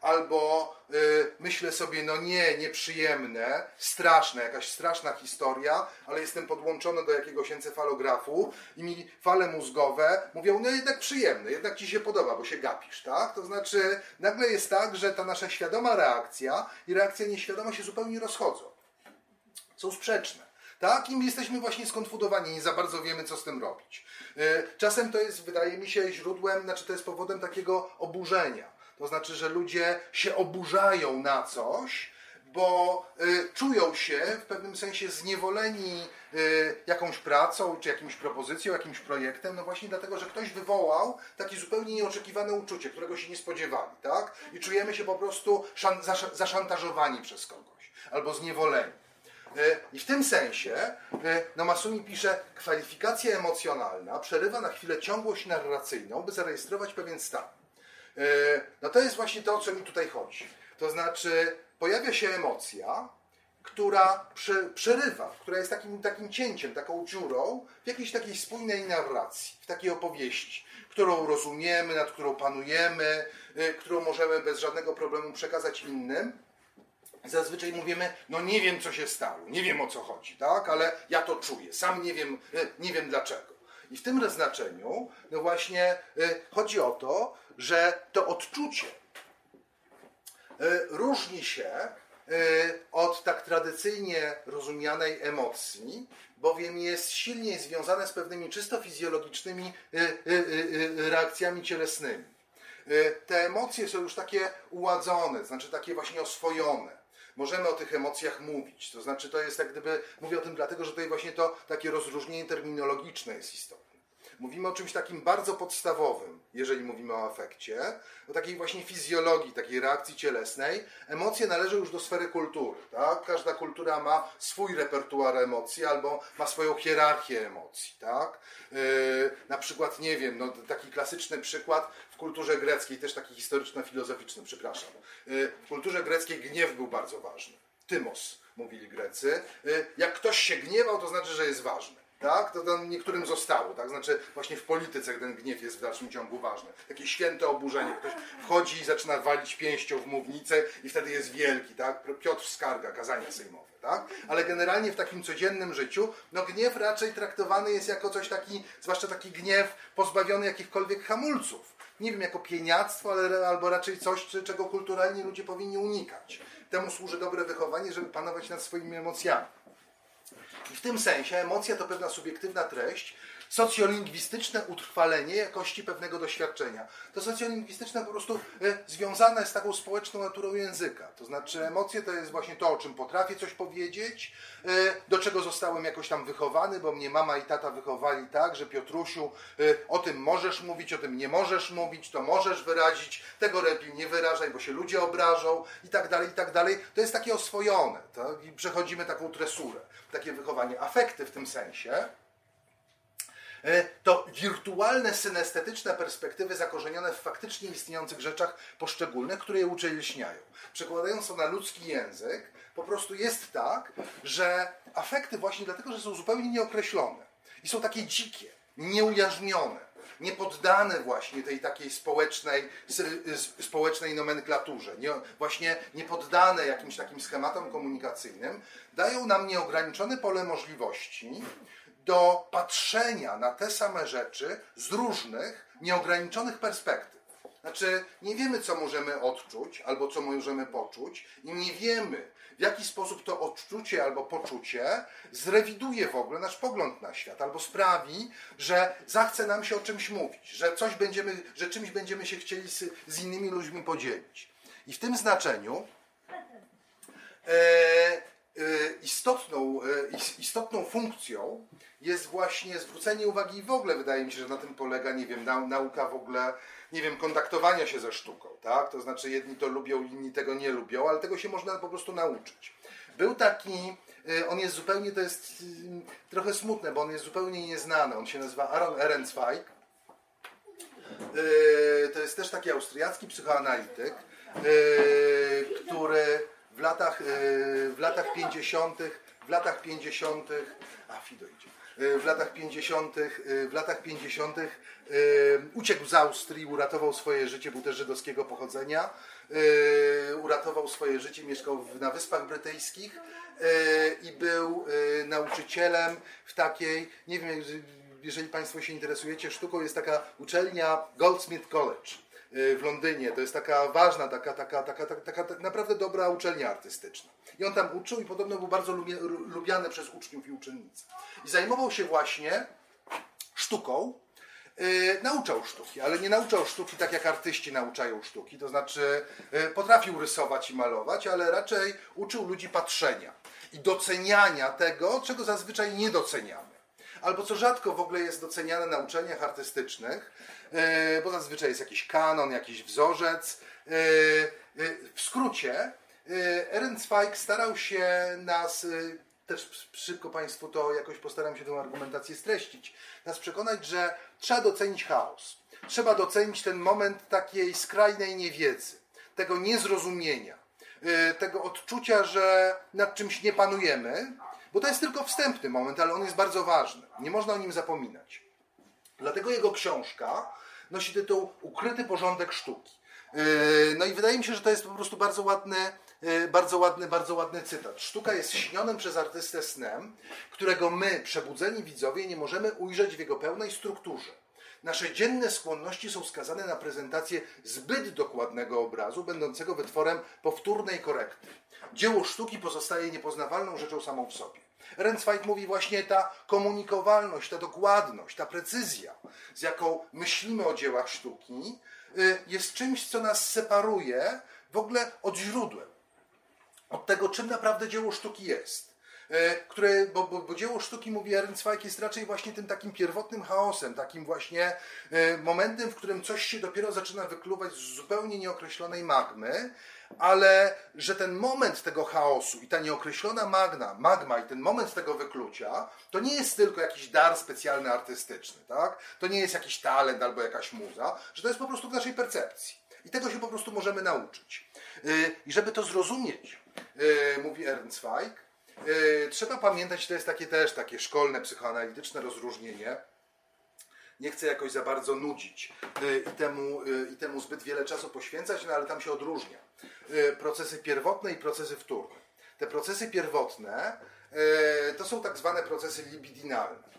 Albo y, myślę sobie, no nie, nieprzyjemne, straszne, jakaś straszna historia, ale jestem podłączony do jakiegoś encefalografu i mi fale mózgowe mówią, no jednak przyjemne, jednak ci się podoba, bo się gapisz, tak? To znaczy, nagle jest tak, że ta nasza świadoma reakcja i reakcja nieświadoma się zupełnie rozchodzą. Są sprzeczne. Tak? I my jesteśmy właśnie skonfudowani, nie za bardzo wiemy, co z tym robić. Y, Czasem to jest, wydaje mi się, źródłem, znaczy to jest powodem takiego oburzenia. To znaczy, że ludzie się oburzają na coś, bo y, czują się w pewnym sensie zniewoleni y, jakąś pracą, czy jakimś propozycją, jakimś projektem, no właśnie dlatego, że ktoś wywołał takie zupełnie nieoczekiwane uczucie, którego się nie spodziewali, tak? I czujemy się po prostu szan- zasza- zaszantażowani przez kogoś, albo zniewoleni. Y, I w tym sensie, y, no Masumi pisze, kwalifikacja emocjonalna przerywa na chwilę ciągłość narracyjną, by zarejestrować pewien stan. E, No to jest właśnie to, o co mi tutaj chodzi. To znaczy, pojawia się emocja, która prze, przerywa, która jest takim, takim cięciem, taką dziurą w jakiejś takiej spójnej narracji, w takiej opowieści, którą rozumiemy, nad którą panujemy, y, którą możemy bez żadnego problemu przekazać innym. Zazwyczaj mówimy, no nie wiem co się stało, nie wiem o co chodzi, tak, ale ja to czuję, sam nie wiem, y, nie wiem dlaczego. I w tym znaczeniu, no właśnie y, chodzi o to, że to odczucie y, różni się y, od tak tradycyjnie rozumianej emocji, bowiem jest silniej związane z pewnymi czysto fizjologicznymi reakcjami cielesnymi. Te emocje są już takie uładzone, znaczy takie właśnie oswojone. Możemy o tych emocjach mówić. To znaczy, to jest jak gdyby, mówię o tym dlatego, że tutaj właśnie to takie rozróżnienie terminologiczne jest istotne. Mówimy o czymś takim bardzo podstawowym, jeżeli mówimy o afekcie, o takiej właśnie fizjologii, takiej reakcji cielesnej. Emocje należą już do sfery kultury. Tak? Każda kultura ma swój repertuar emocji albo ma swoją hierarchię emocji. Tak? Yy, na przykład, nie wiem, no, taki klasyczny przykład w kulturze greckiej, też taki historyczno-filozoficzny, przepraszam. Yy, w kulturze greckiej gniew był bardzo ważny. Tymos, mówili Grecy. Yy, jak ktoś się gniewał, to znaczy, że jest ważny. Tak? To tam niektórym zostało, tak? Znaczy właśnie w polityce ten gniew jest w dalszym ciągu ważny. Takie święte oburzenie. Ktoś wchodzi i zaczyna walić pięścią w mównicę i wtedy jest wielki, tak? Piotr skarga, kazania sejmowe, tak? Ale generalnie w takim codziennym życiu, no gniew raczej traktowany jest jako coś taki, zwłaszcza taki gniew pozbawiony jakichkolwiek hamulców. Nie wiem, jako pieniactwo, ale albo raczej coś, czego kulturalnie ludzie powinni unikać. Temu służy dobre wychowanie, żeby panować nad swoimi emocjami. W tym sensie emocja to pewna subiektywna treść, socjolingwistyczne utrwalenie jakości pewnego doświadczenia. To socjolingwistyczne po prostu e, związane z taką społeczną naturą języka. To znaczy emocje to jest właśnie to, o czym potrafię coś powiedzieć, e, do czego zostałem jakoś tam wychowany, bo mnie mama i tata wychowali tak, że Piotrusiu, e, o tym możesz mówić, o tym nie możesz mówić, to możesz wyrazić, tego lepiej nie wyrażaj, bo się ludzie obrażą i tak dalej, i tak dalej. To jest takie oswojone tak? i przechodzimy taką tresurę, takie wychowanie. Afekty w tym sensie to wirtualne, synestetyczne perspektywy zakorzenione w faktycznie istniejących rzeczach poszczególnych, które je ucieleśniają. Przekładając to na ludzki język, po prostu jest tak, że afekty właśnie dlatego, że są zupełnie nieokreślone i są takie dzikie, nieujarzmione, niepoddane właśnie tej takiej społecznej, społecznej nomenklaturze, nie, właśnie niepoddane jakimś takim schematom komunikacyjnym, dają nam nieograniczone pole możliwości, do patrzenia na te same rzeczy z różnych, nieograniczonych perspektyw. Znaczy, nie wiemy, co możemy odczuć albo co możemy poczuć, i nie wiemy, w jaki sposób to odczucie albo poczucie zrewiduje w ogóle nasz pogląd na świat, albo sprawi, że zachce nam się o czymś mówić, że, coś będziemy, że czymś będziemy się chcieli z, z innymi ludźmi podzielić. I w tym znaczeniu e, e, istotną, e, istotną funkcją jest właśnie zwrócenie uwagi i w ogóle wydaje mi się, że na tym polega, nie wiem, nauka w ogóle, nie wiem, kontaktowania się ze sztuką, tak? To znaczy jedni to lubią, inni tego nie lubią, ale tego się można po prostu nauczyć. Był taki, y, on jest zupełnie, to jest y, trochę smutne, bo on jest zupełnie nieznany, on się nazywa Aaron Ehrenzweig. Y, to jest też taki austriacki psychoanalityk, który w latach, w latach 50., w latach 50., a Fido idzie, w latach 50. w latach 50. uciekł z Austrii, uratował swoje życie, był też żydowskiego pochodzenia. Uratował swoje życie, mieszkał na Wyspach Brytyjskich i był nauczycielem w takiej, nie wiem, jeżeli Państwo się interesujecie sztuką, jest taka uczelnia Goldsmith College w Londynie. To jest taka ważna, taka, taka, taka, taka, taka naprawdę dobra uczelnia artystyczna. I on tam uczył i podobno był bardzo lubiany przez uczniów i uczennice. I zajmował się właśnie sztuką, Yy, nauczał sztuki, ale nie nauczał sztuki tak jak artyści nauczają sztuki, to znaczy yy, potrafił rysować i malować, ale raczej uczył ludzi patrzenia i doceniania tego, czego zazwyczaj nie doceniamy. Albo co rzadko w ogóle jest doceniane na uczelniach artystycznych, yy, bo zazwyczaj jest jakiś kanon, jakiś wzorzec. Yy, yy, w skrócie, Ehrenzweig starał się nas też szybko Państwu to jakoś postaram się tę argumentację streścić, nas przekonać, że trzeba docenić chaos. Trzeba docenić ten moment takiej skrajnej niewiedzy, tego niezrozumienia, tego odczucia, że nad czymś nie panujemy, bo to jest tylko wstępny moment, ale on jest bardzo ważny. Nie można o nim zapominać. Dlatego jego książka nosi tytuł Ukryty porządek sztuki. Y, no i wydaje mi się, że to jest po prostu bardzo ładny E, bardzo ładny, bardzo ładny cytat. Sztuka jest śnionym przez artystę snem, którego my, przebudzeni widzowie, nie możemy ujrzeć w jego pełnej strukturze. Nasze dzienne skłonności są skazane na prezentację zbyt dokładnego obrazu, będącego wytworem powtórnej korekty. Dzieło sztuki pozostaje niepoznawalną rzeczą samą w sobie. Renzweig mówi właśnie ta komunikowalność, ta dokładność, ta precyzja, z jaką myślimy o dziełach sztuki, y, jest czymś, co nas separuje w ogóle od źródłem od tego, czym naprawdę dzieło sztuki jest. E, które, bo, bo, bo dzieło sztuki, mówi Ehrenzweig, jest raczej właśnie tym takim pierwotnym chaosem, takim właśnie e, momentem, w którym coś się dopiero zaczyna wykluwać z zupełnie nieokreślonej magmy, ale że ten moment tego chaosu i ta nieokreślona magna, magma i ten moment tego wyklucia, to nie jest tylko jakiś dar specjalny artystyczny, tak? To nie jest jakiś talent albo jakaś muza, że to jest po prostu w naszej percepcji. I tego się po prostu możemy nauczyć. E, I żeby to zrozumieć, yy, mówi Ehrenzweig. Yy, trzeba pamiętać, to jest takie też takie szkolne, psychoanalityczne rozróżnienie. Nie chcę jakoś za bardzo nudzić yy, i, temu, i temu zbyt wiele czasu poświęcać, no ale tam się odróżnia. procesy pierwotne i procesy wtórne. Te procesy pierwotne to są tak zwane procesy libidinalne.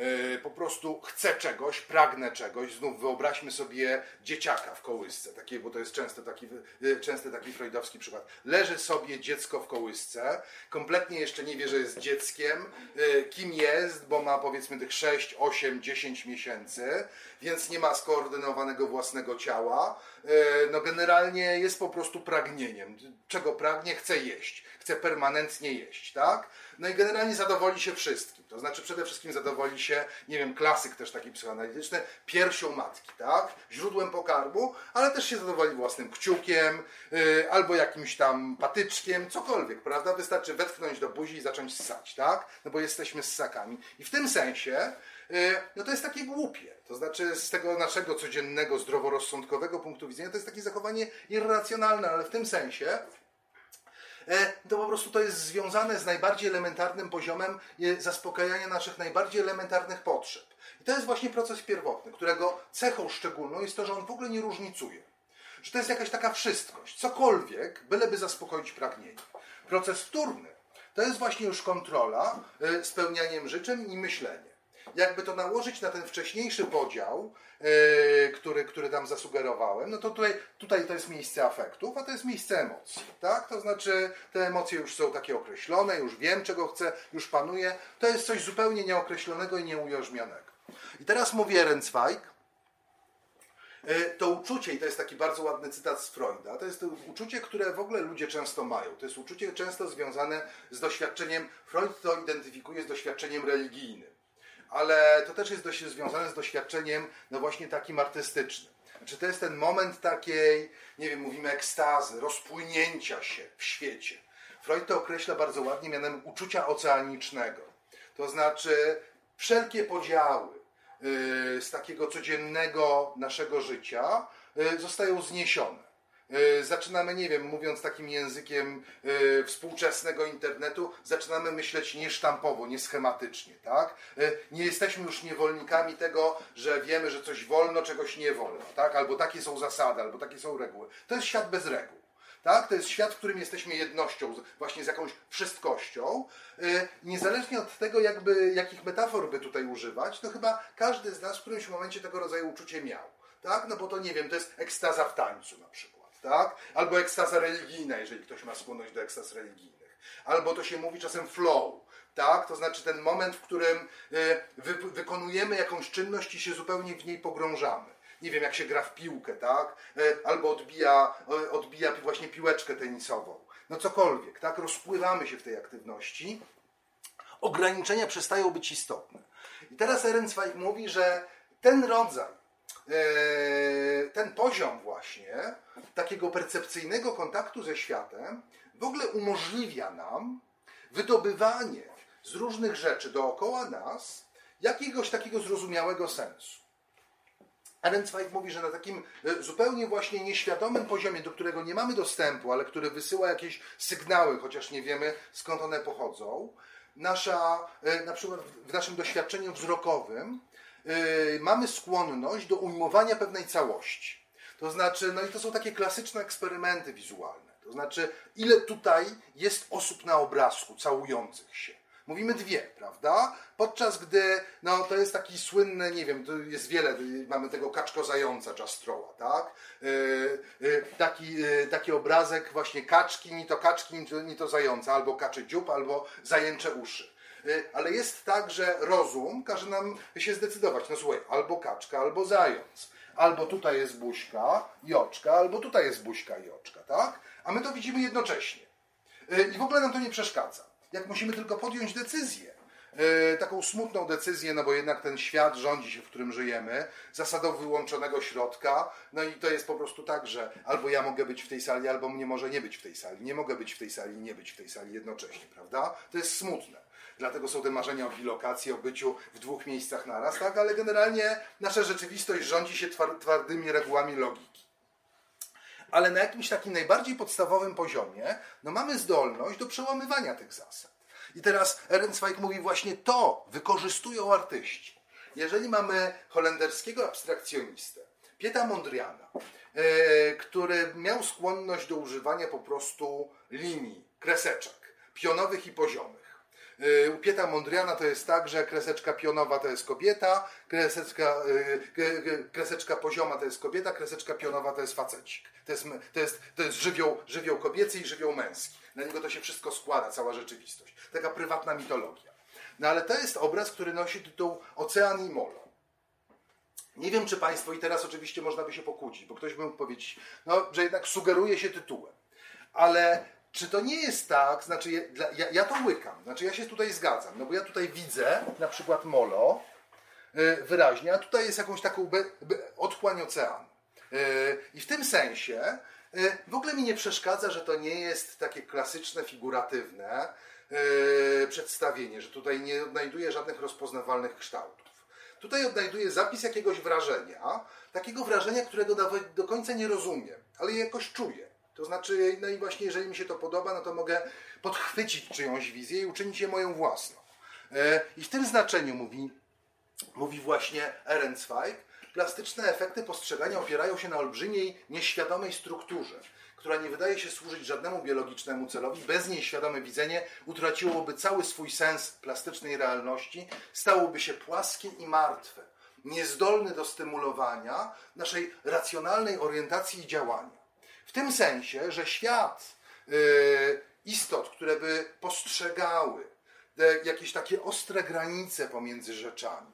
Yy, po prostu chcę czegoś, pragnę czegoś. Znów wyobraźmy sobie dzieciaka w kołysce, takie, bo to jest często taki, yy, częsty taki freudowski przykład. Leży sobie dziecko w kołysce, kompletnie jeszcze nie wie, że jest dzieckiem, yy, kim jest, bo ma powiedzmy tych 6, 8, 10 miesięcy, więc nie ma skoordynowanego własnego ciała. No generalnie jest po prostu pragnieniem. Czego pragnie? Chce jeść. Chce permanentnie jeść, tak? No i generalnie zadowoli się wszystkim. To znaczy przede wszystkim zadowoli się, nie wiem, klasyk też taki psychoanalityczny, piersią matki, tak? Źródłem pokarmu, ale też się zadowoli własnym kciukiem, yy, albo jakimś tam patyczkiem, cokolwiek, prawda? Wystarczy wetknąć do buzi i zacząć ssać, tak? No bo jesteśmy ssakami. I w tym sensie, yy, no to jest takie głupie. To znaczy z tego naszego codziennego, zdroworozsądkowego punktu widzenia to jest takie zachowanie irracjonalne, ale w tym sensie, to po prostu to jest związane z najbardziej elementarnym poziomem e, zaspokajania naszych najbardziej elementarnych potrzeb. I to jest właśnie proces pierwotny, którego cechą szczególną jest to, że on w ogóle nie różnicuje. Że to jest jakaś taka wszystkość, cokolwiek, byleby zaspokoić pragnienie. Proces wtórny to jest właśnie już kontrola e, spełnianiem życzeń i myślenie. Jakby to nałożyć na ten wcześniejszy podział, yy, który, który tam zasugerowałem, no to tutaj, tutaj to jest miejsce afektów, a to jest miejsce emocji. Tak? To znaczy te emocje już są takie określone, już wiem czego chcę, już panuję. To jest coś zupełnie nieokreślonego i nieujarzmionego. I teraz mówi Ehrenzweig, to uczucie, i to jest taki bardzo ładny cytat z Freuda, to jest to uczucie, które w ogóle ludzie często mają. To jest uczucie często związane z doświadczeniem, Freud to identyfikuje z doświadczeniem religijnym ale to też jest dość związane z doświadczeniem, no właśnie takim artystycznym. Znaczy to jest ten moment takiej, nie wiem, mówimy ekstazy, rozpłynięcia się w świecie. Freud to określa bardzo ładnie mianem uczucia oceanicznego. To znaczy wszelkie podziały yy, z takiego codziennego naszego życia yy, zostają zniesione. E, zaczynamy, nie wiem, mówiąc takim językiem e, współczesnego internetu, zaczynamy myśleć niesztampowo, nieschematycznie, tak? E, nie jesteśmy już niewolnikami tego, że wiemy, że coś wolno, czegoś nie wolno, tak? Albo takie są zasady, albo takie są reguły. To jest świat bez reguł. Tak? To jest świat, w którym jesteśmy jednością, właśnie z jakąś wszystkością. Niezależnie od tego, jakby, jakich metafor by tutaj używać, to chyba każdy z nas w którymś momencie tego rodzaju uczucie miał. Tak? No bo to nie wiem, to jest ekstaza w tańcu na przykład tak? Albo ekstaza religijna, jeżeli ktoś ma skłonność do ekstaz religijnych. Albo to się mówi czasem flow, tak? To znaczy ten moment, w którym e, wy, wykonujemy jakąś czynność i się zupełnie w niej pogrążamy. Nie wiem, jak się gra w piłkę, tak? E, albo odbija, odbija właśnie piłeczkę tenisową. No cokolwiek, tak? Rozpływamy się w tej aktywności. Ograniczenia przestają być istotne. I teraz Ehrenzweig mówi, że ten rodzaj ten poziom właśnie takiego percepcyjnego kontaktu ze światem w ogóle umożliwia nam wydobywanie z różnych rzeczy dookoła nas jakiegoś takiego zrozumiałego sensu. Ehrenzweig mówi, że na takim e, zupełnie właśnie nieświadomym poziomie, do którego nie mamy dostępu, ale który wysyła jakieś sygnały, chociaż nie wiemy skąd one pochodzą, nasza, e, na przykład w naszym doświadczeniu wzrokowym, mamy skłonność do ujmowania pewnej całości. To znaczy, no i to są takie klasyczne eksperymenty wizualne. To znaczy, ile tutaj jest osób na obrazku całujących się. Mówimy dwie, prawda? Podczas gdy, no to jest taki słynny, nie wiem, to jest wiele, mamy tego kaczko-zająca Jastroła, tak? Yy, yy, taki, yy, taki obrazek właśnie kaczki, ni to kaczki, ni to, ni to zająca, albo kaczy dziób, albo zajęcze uszy. Y, ale jest tak, że rozum każe nam się zdecydować. No słuchaj, albo kaczka, albo zając. Albo tutaj jest buźka i oczka, albo tutaj jest buźka i oczka, tak? A my to widzimy jednocześnie. Y, I w ogóle nam to nie przeszkadza. Jak musimy tylko podjąć decyzję, y, taką smutną decyzję, no bo jednak ten świat rządzi się, w którym żyjemy, zasadą wyłączonego środka, no i to jest po prostu tak, że albo ja mogę być w tej sali, albo mnie może nie być w tej sali. Nie mogę być w tej sali nie być w tej sali jednocześnie, prawda? To jest smutne. Dlatego są te marzenia o bilokacji, o byciu w dwóch miejscach naraz, tak? Ale generalnie nasza rzeczywistość rządzi się twardymi regułami logiki. Ale na jakimś takim najbardziej podstawowym poziomie, no mamy zdolność do przełamywania tych zasad. I teraz Ehrenzweig mówi właśnie to wykorzystują artyści. Jeżeli mamy holenderskiego abstrakcjonistę, Pieta Mondriana, yy, który miał skłonność do używania po prostu linii, kreseczek, pionowych i poziomych, U Pieta Mondriana to jest tak, że kreseczka pionowa to jest kobieta, kreseczka, y, kreseczka pozioma to jest kobieta, kreseczka pionowa to jest facecik. To jest, to jest, to jest żywioł, żywioł kobiecy i żywioł męski. Na niego to się wszystko składa, cała rzeczywistość. Taka prywatna mitologia. No ale to jest obraz, który nosi tytuł Ocean i Molo. Nie wiem, czy Państwo, i teraz oczywiście można by się pokłócić, bo ktoś mógł powiedzieć, no, że jednak sugeruje się tytułem. Ale czy to nie jest tak, znaczy ja, ja, to łykam, znaczy ja się tutaj zgadzam, no bo ja tutaj widzę na przykład Molo y, wyraźnie, a tutaj jest jakąś taką be, be, otchłań oceanu. Y, I w tym sensie y, w ogóle mi nie przeszkadza, że to nie jest takie klasyczne, figuratywne przedstawienie, że tutaj nie odnajduję żadnych rozpoznawalnych kształtów. Tutaj odnajduję zapis jakiegoś wrażenia, takiego wrażenia, którego do końca nie rozumiem, ale jakoś czuję. To znaczy, no i właśnie jeżeli mi się to podoba, no to mogę podchwycić czyjąś wizję i uczynić je moją własną. E, I w tym znaczeniu mówi, mówi właśnie Ehrenzweig, plastyczne efekty postrzegania opierają się na olbrzymiej, nieświadomej strukturze, która nie wydaje się służyć żadnemu biologicznemu celowi. Bez niej świadome widzenie utraciłoby cały swój sens plastycznej realności, stałoby się płaskie i martwe, niezdolny do stymulowania naszej racjonalnej orientacji i działania. W tym sensie, że świat y, istot, które by postrzegały te jakieś takie ostre granice pomiędzy rzeczami,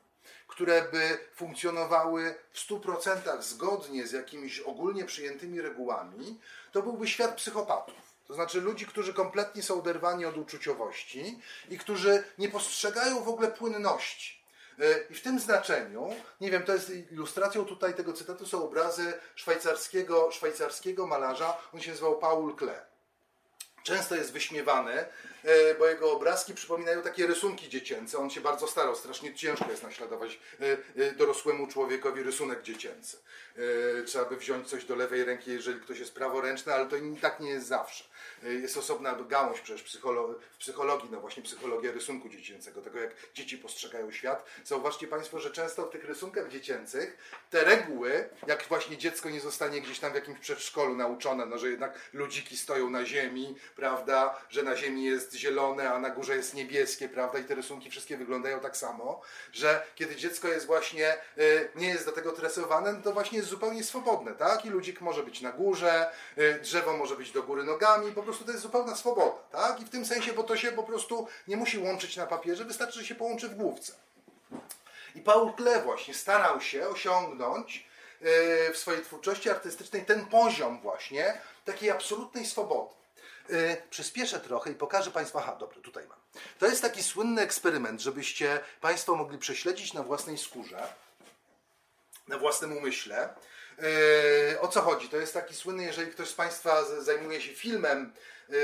które by funkcjonowały w 100% zgodnie z jakimiś ogólnie przyjętymi regułami, to byłby świat psychopatów. To znaczy ludzi, którzy kompletnie są oderwani od uczuciowości i którzy nie postrzegają w ogóle płynności. Y, I w tym znaczeniu, nie wiem, to jest ilustracją tutaj tego cytatu są obrazy szwajcarskiego, szwajcarskiego malarza, on się nazywał Paul Klee. Często jest wyśmiewany, e, bo jego obrazki przypominają takie rysunki dziecięce. On się bardzo starał, strasznie ciężko jest naśladować e, e, dorosłemu człowiekowi rysunek dziecięcy. E, Trzeba by wziąć coś do lewej ręki, jeżeli ktoś jest praworęczny, ale to i tak nie jest zawsze. E, Jest osobna gałąź przecież psycholo- w psychologii, no właśnie psychologia rysunku dziecięcego, tego jak dzieci postrzegają świat. Zauważcie Państwo, że często w tych rysunkach dziecięcych te reguły, jak właśnie dziecko nie zostanie gdzieś tam w jakimś przedszkolu nauczone, no że jednak ludziki stoją na ziemi, prawda, że na ziemi jest zielone, a na górze jest niebieskie, prawda, i te rysunki wszystkie wyglądają tak samo, że kiedy dziecko jest właśnie, y, nie jest do tego tresowane, no to właśnie jest zupełnie swobodne, tak, i ludzik może być na górze, y, drzewo może być do góry nogami, po prostu to jest zupełna swoboda, tak, i w tym sensie, bo to się po prostu nie musi łączyć na papierze, wystarczy, że się połączy w główce. I Paul Klee właśnie starał się osiągnąć e, w swojej twórczości artystycznej ten poziom właśnie takiej absolutnej swobody. E, Przyspieszę trochę i pokażę Państwu, aha, dobra, tutaj mam. To jest taki słynny eksperyment, żebyście Państwo mogli prześledzić na własnej skórze, na własnym umyśle. E, O co chodzi? To jest taki słynny, jeżeli ktoś z Państwa zajmuje się filmem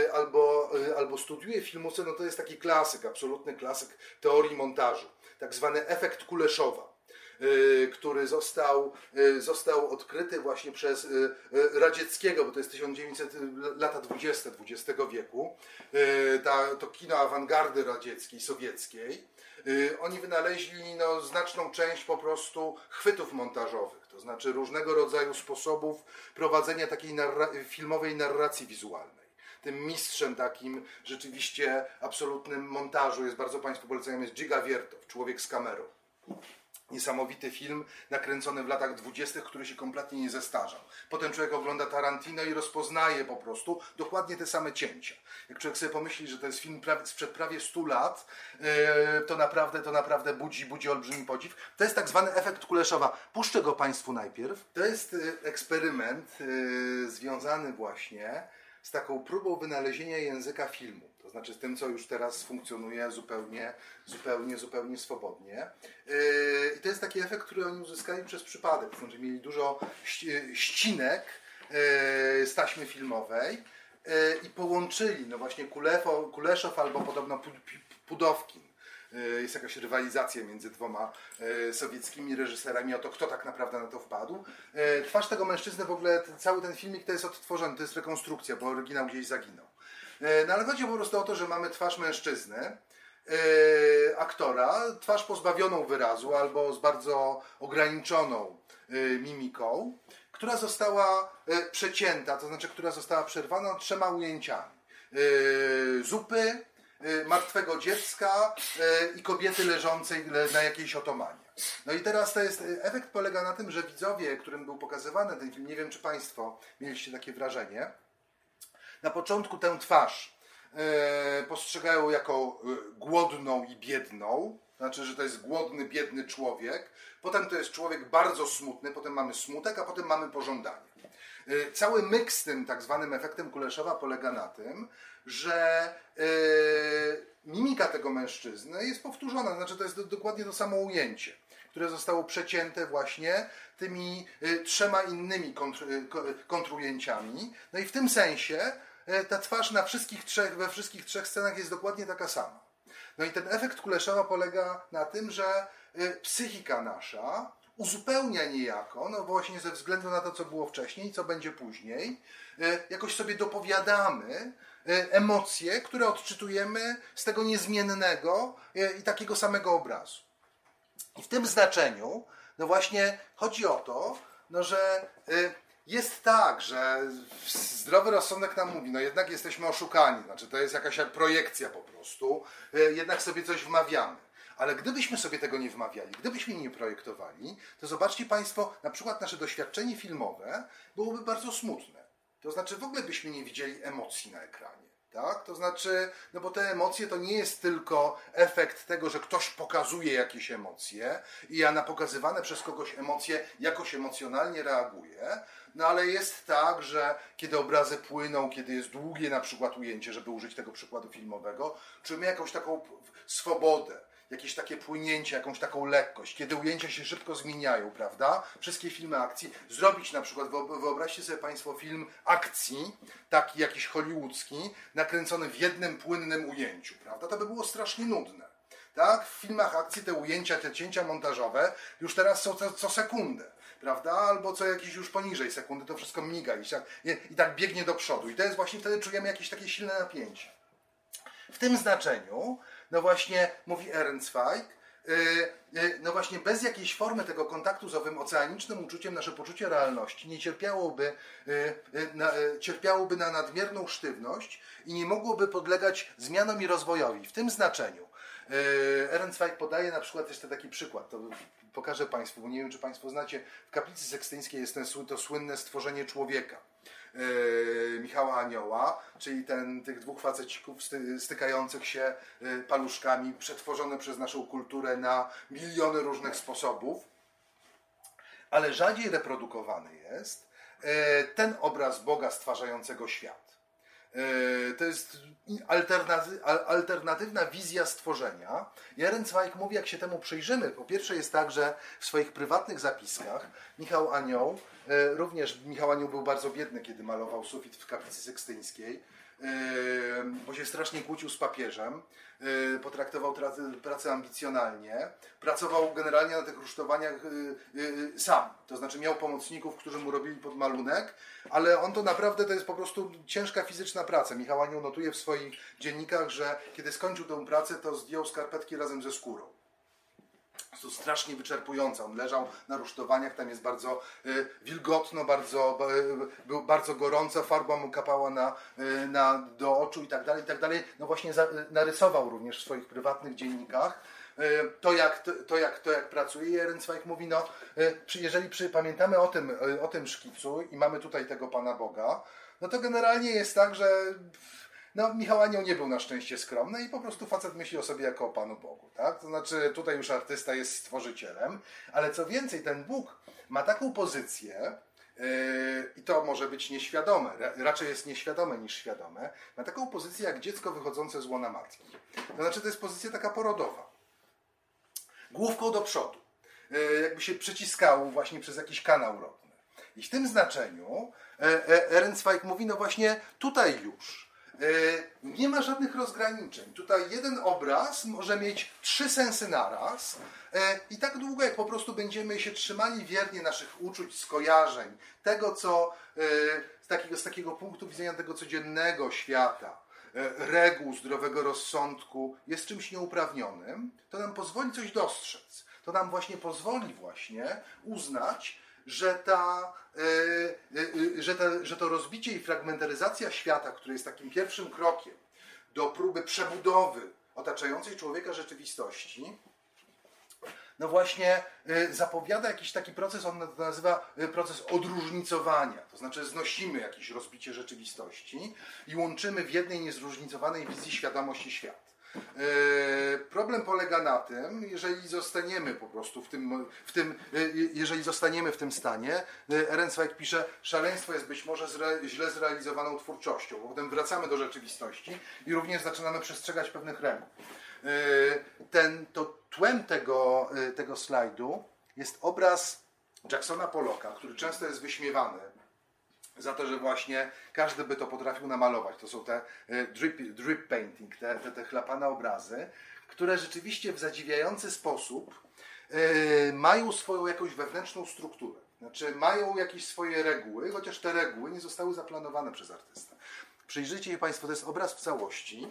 e, albo, albo studiuje filmówce, no to jest taki klasyk, absolutny klasyk teorii montażu, tak zwany efekt Kuleszowa y, który został, y, został odkryty właśnie przez y, y, Radzieckiego, bo to jest 1900, y, lata 20 XX wieku, y, ta, to kino awangardy radzieckiej, sowieckiej. Y, Oni wynaleźli no, znaczną część po prostu chwytów montażowych, to znaczy różnego rodzaju sposobów prowadzenia takiej narra- filmowej narracji wizualnej tym mistrzem takim rzeczywiście absolutnym montażu jest bardzo Państwu polecam, jest Giga Wiertow, Człowiek z kamerą. Niesamowity film nakręcony w latach dwudziestych, który się kompletnie nie zestarzał. Potem człowiek ogląda Tarantino i rozpoznaje po prostu dokładnie te same cięcia. Jak człowiek sobie pomyśli, że to jest film sprzed prawie 100 lat, yy, to naprawdę, to naprawdę budzi, budzi olbrzymi podziw. To jest tak zwany efekt Kuleszowa. Puszczę go Państwu najpierw. To jest yy, eksperyment yy, związany właśnie z taką próbą wynalezienia języka filmu. To znaczy z tym, co już teraz funkcjonuje zupełnie, zupełnie, zupełnie swobodnie. Yy, I to jest taki efekt, który oni uzyskali przez przypadek. Znaczy mieli dużo ści- ścinek yy, z taśmy filmowej yy, i połączyli, no właśnie Kulefo, Kuleszow albo podobno Pu- Pu- Pudowkin. Jest jakaś rywalizacja między dwoma sowieckimi reżyserami o to, kto tak naprawdę na to wpadł. Twarz tego mężczyzny, w ogóle cały ten filmik to jest odtworzony, to jest rekonstrukcja, bo oryginał gdzieś zaginął. E, No ale chodzi po prostu o to, że mamy twarz mężczyzny, e, aktora, twarz pozbawioną wyrazu albo z bardzo ograniczoną e, mimiką, która została przecięta, to znaczy, która została przerwana trzema ujęciami. Zupy, martwego dziecka i kobiety leżącej le- na jakiejś otomanie. No i teraz to jest, efekt polega na tym, że widzowie, którym był pokazywany ten film, nie wiem czy Państwo mieliście takie wrażenie, na początku tę twarz e, postrzegają jako e, głodną i biedną, znaczy, że to jest głodny, biedny człowiek. Potem to jest człowiek bardzo smutny, potem mamy smutek, a potem mamy pożądanie. E, Cały myk z tym tak zwanym efektem Kuleszowa polega na tym, że mimika tego mężczyzny jest powtórzona, znaczy to jest do, dokładnie to samo ujęcie, które zostało przecięte właśnie tymi trzema innymi kontr, ko- kontrujęciami. No i w tym sensie ta twarz na wszystkich trzech, we wszystkich trzech scenach jest dokładnie taka sama. No i ten efekt Kuleszowa polega na tym, że y, psychika nasza uzupełnia niejako, no właśnie ze względu na to, co było wcześniej co będzie później, y, jakoś sobie dopowiadamy y, emocje, które odczytujemy z tego niezmiennego i takiego samego obrazu. I w tym znaczeniu, no właśnie chodzi o to, no że jest tak, że zdrowy rozsądek nam mówi, no jednak jesteśmy oszukani, znaczy to jest jakaś projekcja po prostu, y, jednak sobie coś wmawiamy. Ale gdybyśmy sobie tego nie wmawiali, gdybyśmy nie projektowali, to zobaczcie Państwo, na przykład nasze doświadczenie filmowe byłoby bardzo smutne. To znaczy w ogóle byśmy nie widzieli emocji na ekranie. Tak? To znaczy, no bo te emocje to nie jest tylko efekt tego, że ktoś pokazuje jakieś emocje i ja na pokazywane przez kogoś emocje jakoś emocjonalnie reaguję, no ale jest tak, że kiedy obrazy płyną, kiedy jest długie na przykład ujęcie, żeby użyć tego przykładu filmowego, czujemy jakąś taką swobodę, jakieś takie płynięcie, jakąś taką lekkość, kiedy ujęcia się szybko zmieniają, prawda? Wszystkie filmy akcji. Zrobić na przykład, wyob- wyobraźcie sobie Państwo film akcji, taki jakiś hollywoodzki, nakręcony w jednym płynnym ujęciu, prawda? To by było strasznie nudne. Tak? W filmach akcji te ujęcia, te cięcia montażowe już teraz są co, co sekundę. Prawda? Albo co jakieś już poniżej sekundy, to wszystko miga i tak, i tak biegnie do przodu. I to jest właśnie wtedy czujemy jakieś takie silne napięcie. W tym znaczeniu, no właśnie mówi Ehrenzweig, yy, yy, no właśnie bez jakiejś formy tego kontaktu z owym oceanicznym uczuciem nasze poczucie realności nie cierpiałoby, yy, na, cierpiałoby na nadmierną sztywność i nie mogłoby podlegać zmianom i rozwojowi. W tym znaczeniu Ehrenzweig podaje na przykład jeszcze taki przykład, to pokażę Państwu, bo nie wiem czy Państwo znacie, w kaplicy sekstyńskiej jest to słynne stworzenie człowieka. Yy, Michała Anioła, czyli ten, tych dwóch facecików sty, stykających się yy, paluszkami, przetworzone przez naszą kulturę na miliony różnych sposobów. Ale rzadziej reprodukowany jest yy, ten obraz Boga stwarzającego świat. Yy, To jest alternaty- al- alternatywna wizja stworzenia. I Ehrenzweig mówi, jak się temu przyjrzymy. Po pierwsze jest tak, że w swoich prywatnych zapiskach Michał Anioł, yy, również Michał Anioł był bardzo biedny, kiedy malował sufit w kaplicy sekstyńskiej, yy, bo się strasznie kłócił z papieżem, potraktował tra- pracę ambicjonalnie, pracował generalnie na tych rusztowaniach yy, yy, sam, to znaczy miał pomocników, którzy mu robili podmalunek, ale on to naprawdę to jest po prostu ciężka fizyczna praca. Michał Anioł notuje w swoich dziennikach, że kiedy skończył tę pracę, to zdjął skarpetki razem ze skórą. To strasznie wyczerpujące. On leżał na rusztowaniach, tam jest bardzo y, wilgotno, bardzo, y, był bardzo gorąco, farba mu kapała na, y, na, do oczu i tak dalej, i tak dalej. No właśnie za, y, narysował również w swoich prywatnych dziennikach y, to jak, to, jak, to jak pracuje i mówi, no y, jeżeli przy, pamiętamy o tym, o tym szkicu i mamy tutaj tego Pana Boga, no to generalnie jest tak, że no, Michał Anioł nie był na szczęście skromny i po prostu facet myśli o sobie jako o Panu Bogu, tak? To znaczy tutaj już artysta jest stworzycielem, ale co więcej, ten Bóg ma taką pozycję, yy, i to może być nieświadome, ra- raczej jest nieświadome niż świadome, ma taką pozycję jak dziecko wychodzące z łona matki. To znaczy to jest pozycja taka porodowa. Główką do przodu. Yy, jakby się przyciskało właśnie przez jakiś kanał rodny. I w tym znaczeniu e, e, Ehrenzweig mówi, no właśnie tutaj już nie ma żadnych rozgraniczeń. Tutaj jeden obraz może mieć trzy sensy naraz e, i tak długo, jak po prostu będziemy się trzymali wiernie naszych uczuć, skojarzeń, tego, co e, z takiego, z takiego punktu widzenia tego codziennego świata, e, reguł zdrowego rozsądku jest czymś nieuprawnionym, to nam pozwoli coś dostrzec. To nam właśnie pozwoli właśnie uznać, że, ta, e, e, e, że, ta, że to rozbicie i fragmentaryzacja świata, które jest takim pierwszym krokiem do próby przebudowy otaczającej człowieka rzeczywistości, no właśnie zapowiada jakiś taki proces, on to nazywa proces odróżnicowania. To znaczy znosimy jakieś rozbicie rzeczywistości i łączymy w jednej niezróżnicowanej wizji świadomość i świat. Y, Problem polega na tym, jeżeli zostaniemy po prostu w tym, w tym y, jeżeli zostaniemy w tym stanie, y, Ehrenzweig pisze, szaleństwo jest być może zre, źle zrealizowaną twórczością, bo potem wracamy do rzeczywistości i również zaczynamy przestrzegać pewnych reguł. Ten, to tłem tego, tego slajdu jest obraz Jacksona Pollocka, który często jest wyśmiewany za to, że właśnie każdy by to potrafił namalować. To są te y, drip, drip painting, te, te, te chlapane obrazy, które rzeczywiście w zadziwiający sposób y, mają swoją jakąś wewnętrzną strukturę. Znaczy mają jakieś swoje reguły, chociaż te reguły nie zostały zaplanowane przez artystę. Przyjrzyjcie się Państwo, to jest obraz w całości,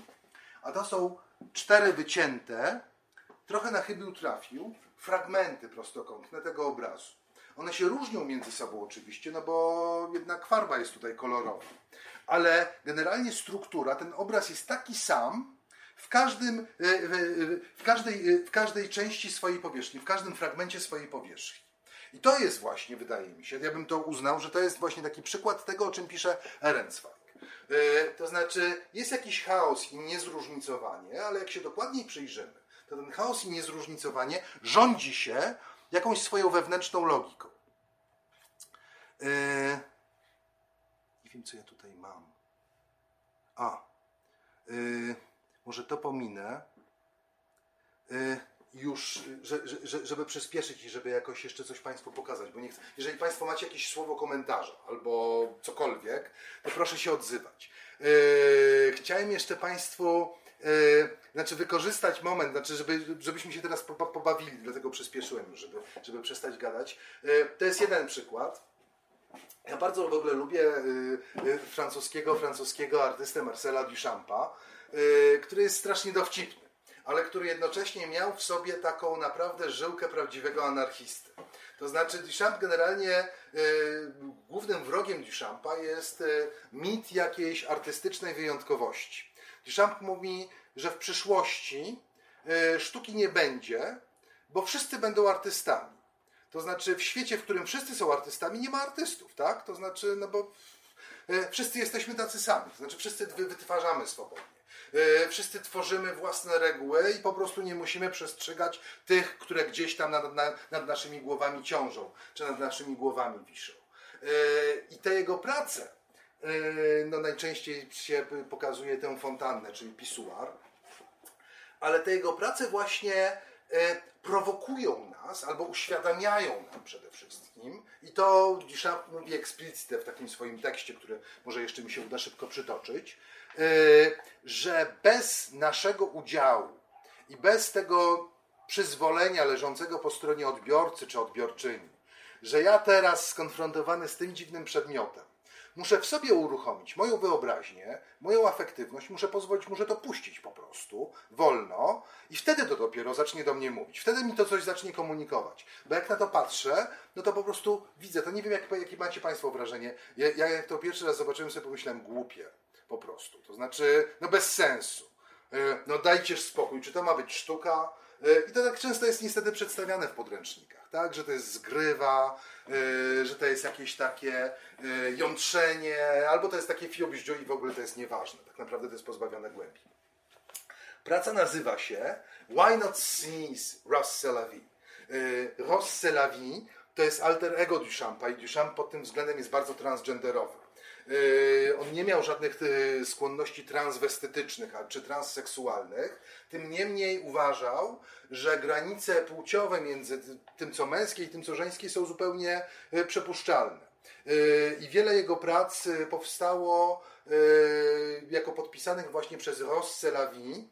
a to są cztery wycięte, trochę na chybił trafił, fragmenty prostokątne tego obrazu. One się różnią między sobą oczywiście, no bo jednak farba jest tutaj kolorowa. Ale generalnie struktura, ten obraz jest taki sam w, każdym, e, w, w, każdej, e, w każdej części swojej powierzchni, w każdym fragmencie swojej powierzchni. I to jest właśnie, wydaje mi się, ja bym to uznał, że to jest właśnie taki przykład tego, o czym pisze Ehrenzweig. E, To znaczy, jest jakiś chaos i niezróżnicowanie, ale jak się dokładniej przyjrzymy, to ten chaos i niezróżnicowanie rządzi się jakąś swoją wewnętrzną logiką. E, Nie wiem, co ja tutaj mam. A, e, może to pominę. E, Już, że, że, że- żeby przyspieszyć i żeby jakoś jeszcze coś Państwu pokazać, bo nie chcę. Jeżeli Państwo macie jakieś słowo komentarza albo cokolwiek, to proszę się odzywać. E, Chciałem jeszcze Państwu znaczy wykorzystać moment, znaczy żeby, żebyśmy się teraz po- po- pobawili, dlatego przyspieszyłem żeby, żeby przestać gadać. E, To jest jeden przykład. Ja bardzo w ogóle lubię y, francuskiego, francuskiego artystę Marcela Duchampa, który jest strasznie dowcipny, ale który jednocześnie miał w sobie taką naprawdę żyłkę prawdziwego anarchisty. To znaczy Duchamp generalnie, głównym wrogiem Duchampa jest mit jakiejś artystycznej wyjątkowości. Duchamp mówi, że w przyszłości y, sztuki nie będzie, bo wszyscy będą artystami. To znaczy w świecie, w którym wszyscy są artystami, nie ma artystów, tak? To znaczy, no bo e, wszyscy jesteśmy tacy sami, to znaczy wszyscy wy- wytwarzamy swobodnie. E, Wszyscy tworzymy własne reguły i po prostu nie musimy przestrzegać tych, które gdzieś tam nad, nad, nad naszymi głowami ciążą, czy nad naszymi głowami wiszą. E, I te jego prace, e, no najczęściej się pokazuje tę fontannę, czyli pisuar, ale te jego prace właśnie e, prowokują nas albo uświadamiają nam przede wszystkim. I to Duchamp mówi eksplicite w takim swoim tekście, który może jeszcze mi się uda szybko przytoczyć, e, że bez naszego udziału i bez tego przyzwolenia leżącego po stronie odbiorcy czy odbiorczyni, że ja teraz skonfrontowany z tym dziwnym przedmiotem, muszę w sobie uruchomić moją wyobraźnię, moją afektywność, muszę pozwolić, muszę to puścić po prostu, wolno i wtedy to dopiero zacznie do mnie mówić. Wtedy mi to coś zacznie komunikować. Bo jak na to patrzę, no to po prostu widzę, to nie wiem, jak, jakie macie Państwo wrażenie. Ja, ja jak to pierwszy raz zobaczyłem, sobie pomyślałem, głupie po prostu. To znaczy, no bez sensu. E, No dajcie spokój, czy to ma być sztuka? E, I to tak często jest niestety przedstawiane w podręcznikach, tak? Że to jest zgrywa, e, że to jest jakieś takie e, jątrzenie, albo to jest takie fiobździu i w ogóle to jest nieważne. Tak naprawdę to jest pozbawione głębi. Praca nazywa się Why Not Seize Ross c'est la vie? Y, Ross c'est la vie to jest alter ego Duchampa i Duchamp pod tym względem jest bardzo transgenderowy. Y, On nie miał żadnych y, skłonności transwestytycznych czy transseksualnych, tym niemniej uważał, że granice płciowe między ty- tym, co męskie i tym, co żeńskie są zupełnie y, przepuszczalne. I wiele jego prac powstało jako podpisanych właśnie przez Ross c'est la vie, y,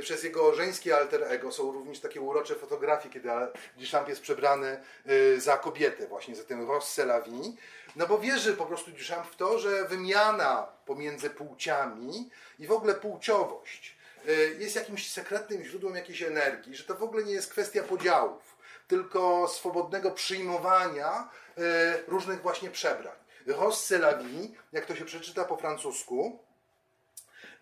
przez jego żeńskie alter ego. Są również takie urocze fotografie, kiedy Duchamp jest przebrany y, za kobietę, właśnie za ten Ross c'est la vie. No bo wierzy po prostu Duchamp w to, że wymiana pomiędzy płciami i w ogóle płciowość y, jest jakimś sekretnym źródłem jakiejś energii, że to w ogóle nie jest kwestia podziałów, tylko swobodnego przyjmowania y, różnych właśnie przebrań. Ross c'est la vie, jak to się przeczyta po francusku,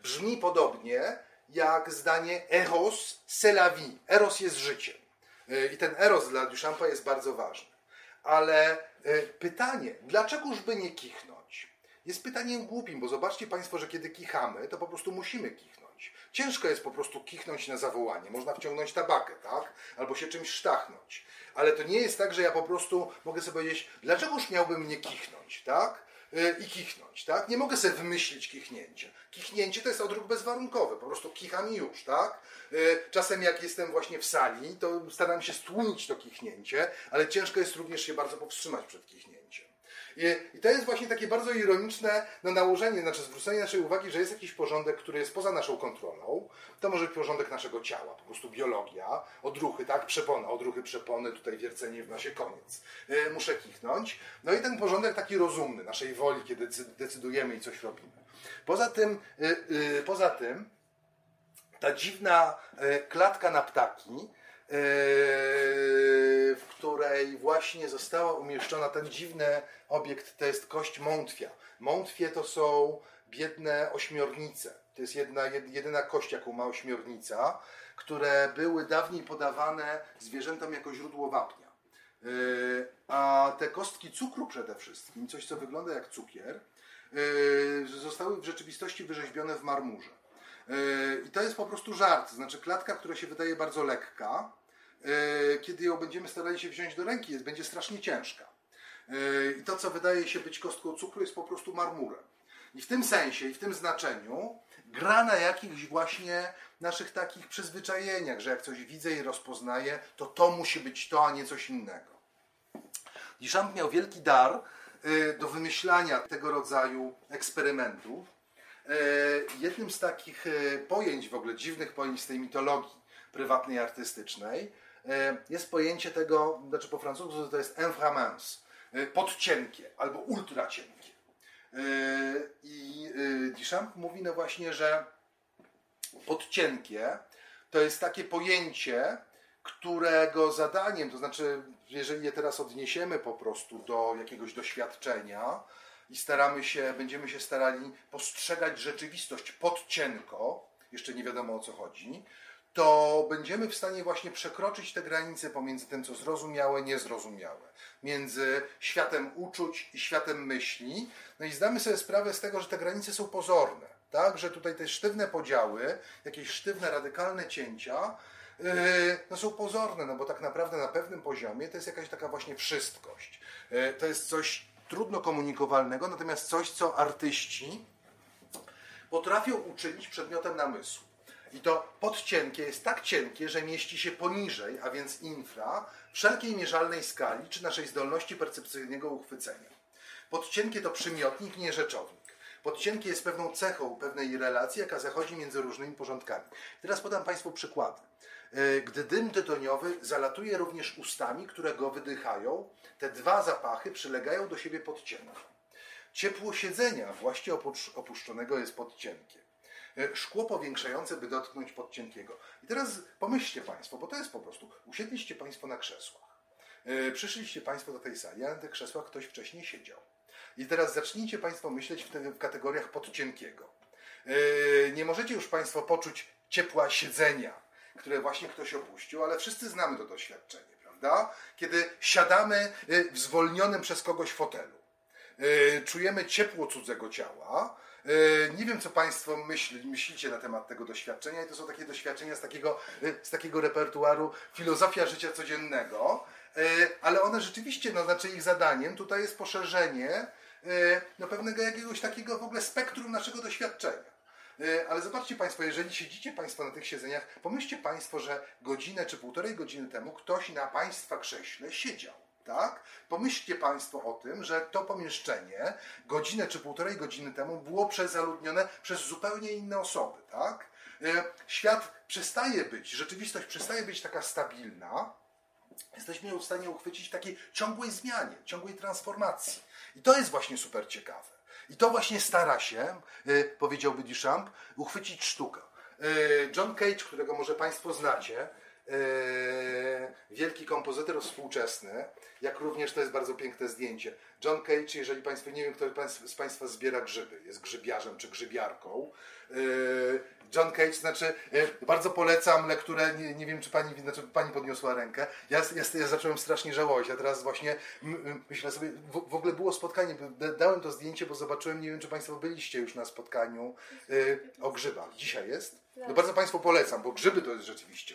brzmi podobnie jak zdanie eros c'est la vie. Eros jest życiem. Y, I ten eros dla Duchampa jest bardzo ważny. Ale y, pytanie, dlaczegoż by nie kichnąć? Jest pytaniem głupim, bo zobaczcie Państwo, że kiedy kichamy, to po prostu musimy kichnąć. Ciężko jest po prostu kichnąć na zawołanie. Można wciągnąć tabakę, tak? Albo się czymś sztachnąć. Ale to nie jest tak, że ja po prostu mogę sobie powiedzieć, dlaczegoż miałbym nie kichnąć, tak? Y, I kichnąć, tak? Nie mogę sobie wymyślić kichnięcia. Kichnięcie to jest odruch bezwarunkowy, po prostu kicham i już, tak? Y, Czasem jak jestem właśnie w sali, to staram się stłumić to kichnięcie, ale ciężko jest również się bardzo powstrzymać przed kichnięciem. I, to jest właśnie takie bardzo ironiczne no, nałożenie, znaczy zwrócenie naszej uwagi, że jest jakiś porządek, który jest poza naszą kontrolą. To może być porządek naszego ciała, po prostu biologia, odruchy, tak, przepona, odruchy, przepony, tutaj wiercenie w nasie koniec. Yy, muszę kichnąć. No i ten porządek taki rozumny, naszej woli, kiedy decydujemy i coś robimy. Poza tym, yy, yy, poza tym ta dziwna klatka na ptaki, w której właśnie została umieszczona ten dziwny obiekt, to jest kość mątwia. Mątwie to są biedne ośmiornice. To jest jedna, jedyna kość, jaką ma ośmiornica, które były dawniej podawane zwierzętom jako źródło wapnia. Yy, a te kostki cukru przede wszystkim, coś co wygląda jak cukier, yy, zostały w rzeczywistości wyrzeźbione w marmurze. Yy, I to jest po prostu żart, znaczy klatka, która się wydaje bardzo lekka, kiedy ją będziemy starali się wziąć do ręki, jest, będzie strasznie ciężka. I to, co wydaje się być kostką cukru, jest po prostu marmurem. I w tym sensie i w tym znaczeniu gra na jakichś właśnie naszych takich przyzwyczajeniach, że jak coś widzę i rozpoznaję, to to musi być to, a nie coś innego. Duchamp miał wielki dar y, do wymyślania tego rodzaju eksperymentów. Jednym z takich pojęć, w ogóle dziwnych pojęć z tej mitologii prywatnej, artystycznej, jest pojęcie tego, znaczy po francusku to jest inframens, podcienkie albo ultracienkie. I Duchamp mówi no właśnie, że podcienkie to jest takie pojęcie, którego zadaniem, to znaczy, jeżeli je teraz odniesiemy po prostu do jakiegoś doświadczenia i staramy się, będziemy się starali postrzegać rzeczywistość podcienko, jeszcze nie wiadomo o co chodzi, to będziemy w stanie właśnie przekroczyć te granice pomiędzy tym, co zrozumiałe, niezrozumiałe, między światem uczuć i światem myśli. No i zdamy sobie sprawę z tego, że te granice są pozorne, tak? że tutaj te sztywne podziały, jakieś sztywne, radykalne cięcia, yy, no są pozorne, no bo tak naprawdę na pewnym poziomie to jest jakaś taka właśnie wszystkość. Yy, to jest coś trudno komunikowalnego, natomiast coś, co artyści potrafią uczynić przedmiotem namysłu. I to podcienkie jest tak cienkie, że mieści się poniżej, a więc infra, wszelkiej mierzalnej skali czy naszej zdolności percepcyjnego uchwycenia. Podcienkie to przymiotnik, nie rzeczownik. Podcienkie jest pewną cechą pewnej relacji, jaka zachodzi między różnymi porządkami. Teraz podam Państwu przykłady. E, gdy dym tytoniowy zalatuje również ustami, które go wydychają, te dwa zapachy przylegają do siebie podcienko. Ciepło siedzenia właśnie opuszczonego jest podcienkie. E, szkło powiększające, by dotknąć podcienkiego. I teraz pomyślcie Państwo, bo to jest po prostu, usiedliście Państwo na krzesłach. E, przyszliście Państwo do tej sali, a na tych krzesłach ktoś wcześniej siedział. I teraz zacznijcie Państwo myśleć w, w kategoriach podcienkiego. E, nie możecie już Państwo poczuć ciepła siedzenia, które właśnie ktoś opuścił, ale wszyscy znamy to doświadczenie, prawda? Kiedy siadamy w zwolnionym przez kogoś fotelu. Czujemy ciepło cudzego ciała, nie wiem, co Państwo myśli, myślicie na temat tego doświadczenia i to są takie doświadczenia z takiego, e, z takiego repertuaru filozofia życia codziennego, e, ale one rzeczywiście, no znaczy ich zadaniem tutaj jest poszerzenie no, pewnego jakiegoś takiego w ogóle spektrum naszego doświadczenia. Ale zobaczcie Państwo, jeżeli siedzicie Państwo na tych siedzeniach, pomyślcie Państwo, że godzinę czy półtorej godziny temu ktoś na Państwa krześle siedział tak? Pomyślcie Państwo o tym, że to pomieszczenie godzinę czy półtorej godziny temu było przezaludnione przez zupełnie inne osoby, tak? E, świat przestaje być, rzeczywistość przestaje być taka stabilna, jesteśmy w stanie uchwycić takiej ciągłej zmianie, ciągłej transformacji. I to jest właśnie super ciekawe. I to właśnie stara się, e, powiedziałby Duchamp, uchwycić sztuka. E, John Cage, którego może Państwo znacie, wielki kompozytor współczesny, jak również to jest bardzo piękne zdjęcie. John Cage, jeżeli Państwo, nie wiem, kto z Państwa zbiera grzyby, jest grzybiarzem czy grzybiarką. E, John Cage, znaczy, e, bardzo polecam lekturę, nie, nie wiem, czy pani, znaczy, pani podniosła rękę. Ja, ja, ja zacząłem strasznie żałować, a teraz właśnie myślę sobie, w, w ogóle było spotkanie, da- dałem to zdjęcie, bo zobaczyłem, nie wiem, czy Państwo byliście już na spotkaniu o grzybach. Dzisiaj jest? No bardzo Państwu polecam, bo grzyby to jest rzeczywiście.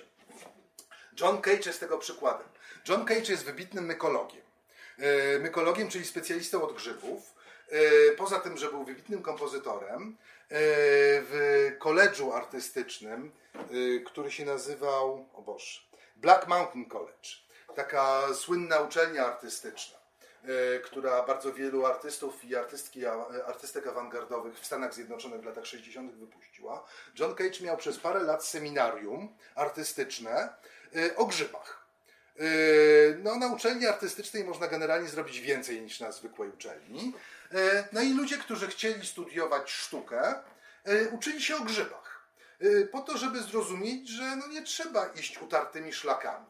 John Cage jest tego przykładem. John Cage jest wybitnym mykologiem. E, Mykologiem, czyli specjalistą od grzybów. E, Poza tym, że był wybitnym kompozytorem, e, w koledżu artystycznym, który się nazywał, o Boże, Black Mountain College. Taka słynna uczelnia artystyczna, która bardzo wielu artystów i artystki, artystek awangardowych w Stanach Zjednoczonych w latach 60. wypuściła. John Cage miał przez parę lat seminarium artystyczne o grzybach. Yy, No, na uczelni artystycznej można generalnie zrobić więcej niż na zwykłej uczelni. Yy, No i ludzie, którzy chcieli studiować sztukę, uczyli się o grzybach. Po to, żeby zrozumieć, że no nie trzeba iść utartymi szlakami.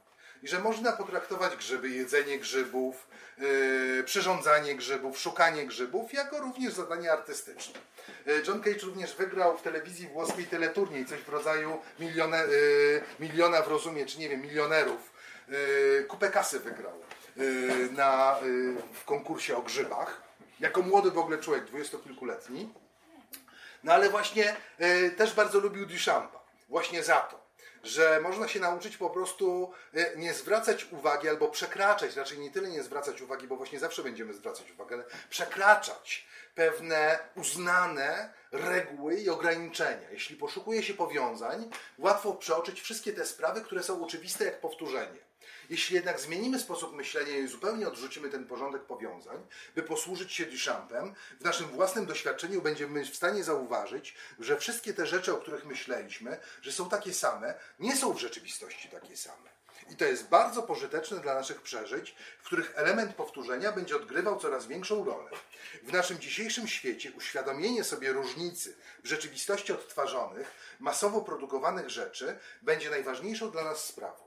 I że można potraktować grzyby, jedzenie grzybów, yy, przyrządzanie grzybów, szukanie grzybów, jako również zadanie artystyczne. Yy, John Cage również wygrał w telewizji włoskiej teleturniej, coś w rodzaju milione, yy, miliona w rozumie, czy nie wiem, milionerów. Yy, kupę kasy wygrał yy, na, yy, w konkursie o grzybach. Jako młody w ogóle człowiek, dwudziestokilkuletni. No ale właśnie też bardzo lubił Duchampa. Właśnie za to, że można się nauczyć po prostu e, nie zwracać uwagi albo przekraczać, raczej nie tyle nie zwracać uwagi, bo właśnie zawsze będziemy zwracać uwagę, ale przekraczać pewne uznane reguły i ograniczenia. Jeśli poszukuje się powiązań, łatwo przeoczyć wszystkie te sprawy, które są oczywiste jak powtórzenie. Jeśli jednak zmienimy sposób myślenia i zupełnie odrzucimy ten porządek powiązań, by posłużyć się Duchampem, w naszym własnym doświadczeniu będziemy w stanie zauważyć, że wszystkie te rzeczy, o których myśleliśmy, że są takie same, nie są w rzeczywistości takie same. I to jest bardzo pożyteczne dla naszych przeżyć, w których element powtórzenia będzie odgrywał coraz większą rolę. W naszym dzisiejszym świecie uświadomienie sobie różnicy w rzeczywistości odtwarzonych, masowo produkowanych rzeczy będzie najważniejszą dla nas sprawą.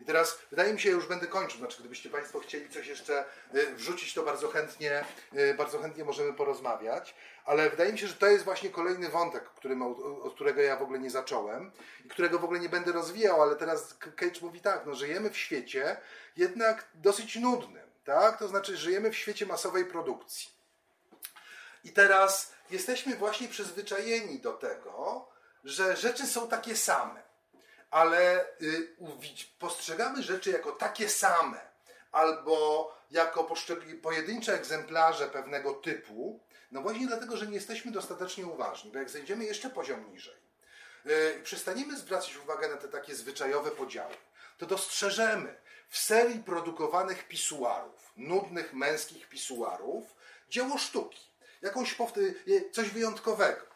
I teraz wydaje mi się, już będę kończył, znaczy gdybyście Państwo chcieli coś jeszcze y, wrzucić, to bardzo chętnie, y, bardzo chętnie możemy porozmawiać, ale wydaje mi się, że to jest właśnie kolejny wątek, którym, od, którego ja w ogóle nie zacząłem i którego w ogóle nie będę rozwijał, ale teraz Cage mówi tak, no żyjemy w świecie jednak dosyć nudnym, tak? To znaczy żyjemy w świecie masowej produkcji. I teraz jesteśmy właśnie przyzwyczajeni do tego, że rzeczy są takie same ale y, postrzegamy rzeczy jako takie same, albo jako pojedyncze egzemplarze pewnego typu, no właśnie dlatego, że nie jesteśmy dostatecznie uważni, bo jak zejdziemy jeszcze poziom niżej y, i przestaniemy zwracać uwagę na te takie zwyczajowe podziały, to dostrzeżemy w serii produkowanych pisuarów, nudnych męskich pisuarów, dzieło sztuki, jakąś y, coś wyjątkowego.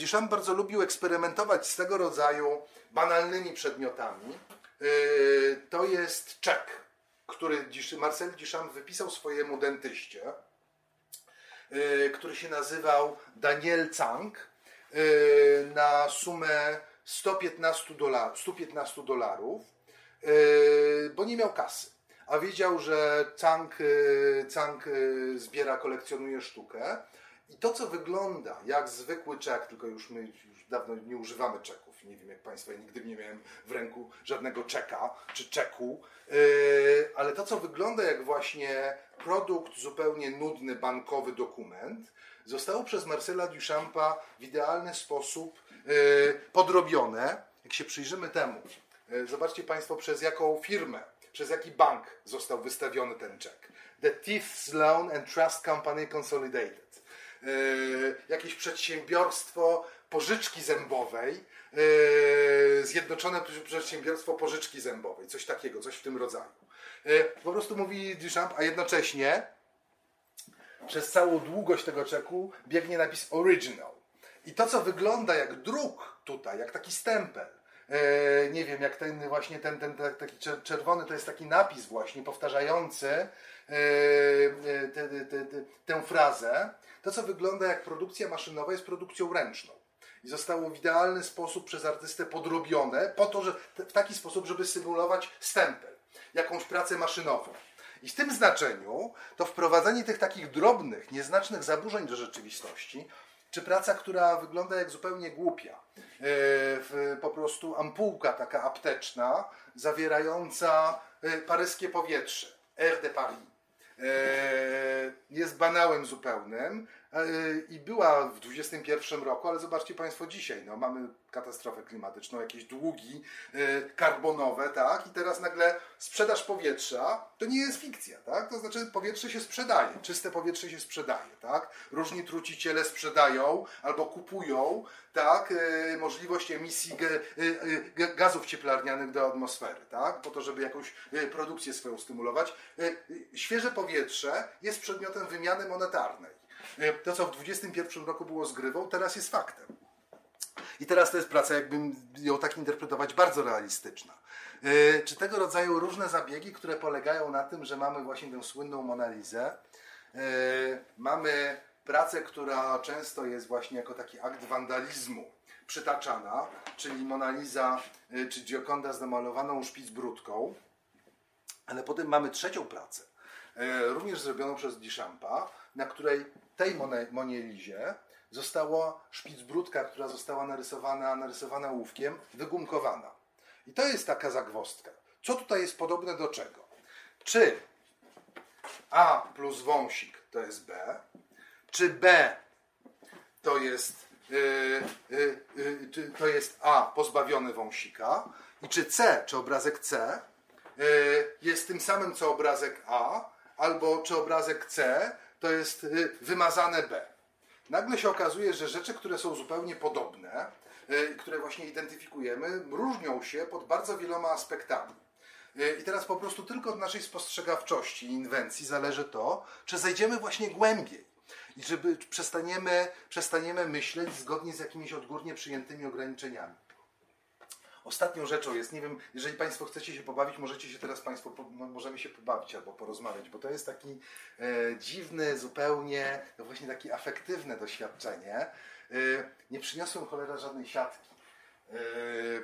Duchamp bardzo lubił eksperymentować z tego rodzaju banalnymi przedmiotami. Yy, To jest czek, który Marcel Duchamp wypisał swojemu dentyście, yy, który się nazywał Daniel Cang yy, na sumę 115 dolarów, 115 dolarów bo nie miał kasy. A wiedział, że Cang, Cang zbiera, kolekcjonuje sztukę. I to, co wygląda jak zwykły czek, tylko już my już dawno nie używamy czeków. Nie wiem jak Państwo, ja nigdy nie miałem w ręku żadnego czeka czy czeku, yy, ale to, co wygląda jak właśnie produkt zupełnie nudny, bankowy dokument, zostało przez Marcela Duchampa w idealny sposób yy, podrobione. Jak się przyjrzymy temu, yy, zobaczcie Państwo, przez jaką firmę, przez jaki bank został wystawiony ten czek. The Thieves Loan and Trust Company Consolidated. Jakieś przedsiębiorstwo pożyczki zębowej, yy, Zjednoczone Przedsiębiorstwo Pożyczki Zębowej, coś takiego, coś w tym rodzaju. Yy, po prostu mówi Duchamp, a jednocześnie przez całą długość tego czeku biegnie napis original. I to, co wygląda jak druk tutaj, jak taki stempel, e, nie wiem, jak ten właśnie ten, ten, taki czer- czerwony, to jest taki napis właśnie powtarzający e, e, te, tę frazę. To, co wygląda jak produkcja maszynowa, jest produkcją ręczną. I zostało w idealny sposób przez artystę podrobione po to, że w taki sposób, żeby symulować stempel, jakąś pracę maszynową. I w tym znaczeniu to wprowadzenie tych takich drobnych, nieznacznych zaburzeń do rzeczywistości, czy praca, która wygląda jak zupełnie głupia, w, po prostu ampułka taka apteczna, zawierająca e, paryskie powietrze, Air de Paris, e, jest banałem zupełnym i była w 2021 roku, ale zobaczcie Państwo dzisiaj, no, mamy katastrofę klimatyczną, jakieś długi y, karbonowe, tak? I teraz nagle sprzedaż powietrza to nie jest fikcja, tak? To znaczy powietrze się sprzedaje, czyste powietrze się sprzedaje, tak? Różni truciciele sprzedają albo kupują, tak? Y, możliwość emisji gazów cieplarnianych do atmosfery, tak? Po to, żeby jakąś produkcję swoją stymulować. Świeże powietrze jest przedmiotem wymiany monetarnej. To, co w 2021 roku było zgrywą, teraz jest faktem. I teraz to jest praca, jakbym ją tak interpretować, bardzo realistyczna. E, czy tego rodzaju różne zabiegi, które polegają na tym, że mamy właśnie tę słynną Monalizę, e, mamy pracę, która często jest właśnie jako taki akt wandalizmu przytaczana, czyli Monaliza e, czy Gioconda z namalowaną szpicbrudką, ale potem mamy trzecią pracę, również zrobioną przez Duchampa, na której tej Monielizie została szpicbrudka, która została narysowana, narysowana łówkiem, wygumkowana. I to jest taka zagwostka. Co tutaj jest podobne do czego? Czy A plus wąsik to jest B, czy B to jest, yy, yy, yy, to jest A pozbawiony wąsika, i czy C, czy obrazek C y, jest tym samym co obrazek A, albo czy obrazek C to jest y, wymazane B nagle się okazuje, że rzeczy, które są zupełnie podobne, y, które właśnie identyfikujemy, różnią się pod bardzo wieloma aspektami. Y, I teraz po prostu tylko od naszej spostrzegawczości i inwencji zależy to, czy zejdziemy właśnie głębiej i żeby przestaniemy, przestaniemy myśleć zgodnie z jakimiś odgórnie przyjętymi ograniczeniami. Ostatnią rzeczą jest, nie wiem, jeżeli Państwo chcecie się pobawić, możecie się teraz Państwo, możemy się pobawić albo porozmawiać, bo to jest taki e, dziwny, zupełnie, no właśnie takie afektywne doświadczenie. E, nie przyniosłem cholera żadnej siatki. E,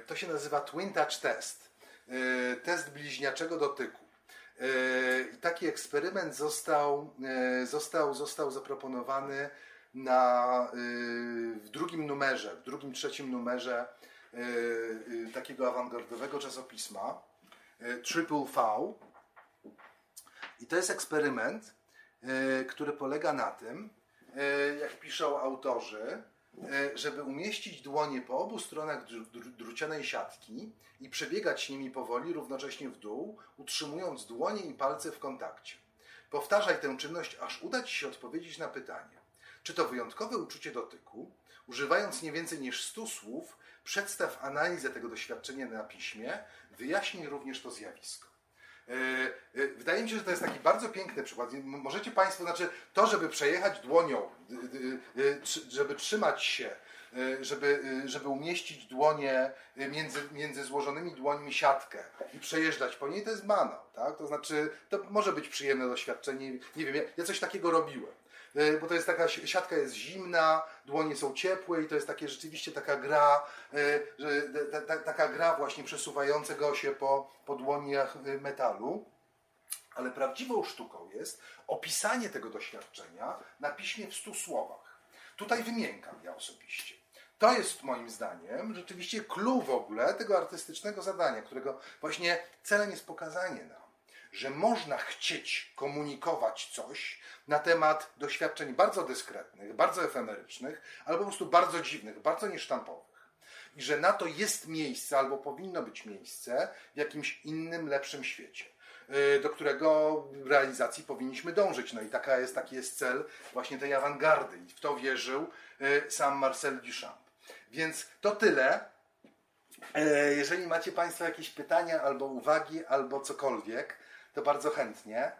to się nazywa Twin Touch Test. E, test bliźniaczego dotyku. E, taki eksperyment został, e, został, został zaproponowany na, w drugim numerze, w drugim, trzecim numerze takiego awangardowego czasopisma e, Triple V. I to jest eksperyment, który polega na tym, jak piszą autorzy, żeby umieścić dłonie po obu stronach drucianej siatki i przebiegać nimi powoli, równocześnie w dół, utrzymując dłonie i palce w kontakcie. Powtarzaj tę czynność, aż uda Ci się odpowiedzieć na pytanie, czy to wyjątkowe uczucie dotyku, używając nie więcej niż 100 słów, Przedstaw analizę tego doświadczenia na piśmie, wyjaśnij również to zjawisko. E, e, wydaje mi się, że to jest taki bardzo piękny przykład. Możecie Państwo, znaczy to, żeby przejechać dłonią, żeby trzymać się, e, żeby, żeby umieścić dłonie między, między złożonymi dłońmi siatkę i przejeżdżać po niej, to jest banał. Tak? To znaczy, to może być przyjemne doświadczenie. Nie wiem, ja coś takiego robiłem. E, bo to jest taka, siatka jest zimna, dłonie są ciepłe i to jest takie rzeczywiście taka gra, e, taka gra właśnie przesuwającego się po, po dłoniach e, metalu. Ale prawdziwą sztuką jest opisanie tego doświadczenia na piśmie w stu słowach. Tutaj wymiękam ja osobiście. To jest moim zdaniem rzeczywiście clue w ogóle tego artystycznego zadania, którego właśnie celem jest pokazanie nam, że można chcieć komunikować coś na temat doświadczeń bardzo dyskretnych, bardzo efemerycznych, albo po prostu bardzo dziwnych, bardzo niesztampowych. I że na to jest miejsce, albo powinno być miejsce w jakimś innym, lepszym świecie y, do którego realizacji powinniśmy dążyć. No i taka jest, taki jest cel właśnie tej awangardy. I w to wierzył y, sam Marcel Duchamp. Więc to tyle. E, jeżeli macie Państwo jakieś pytania, albo uwagi, albo cokolwiek, to bardzo chętnie.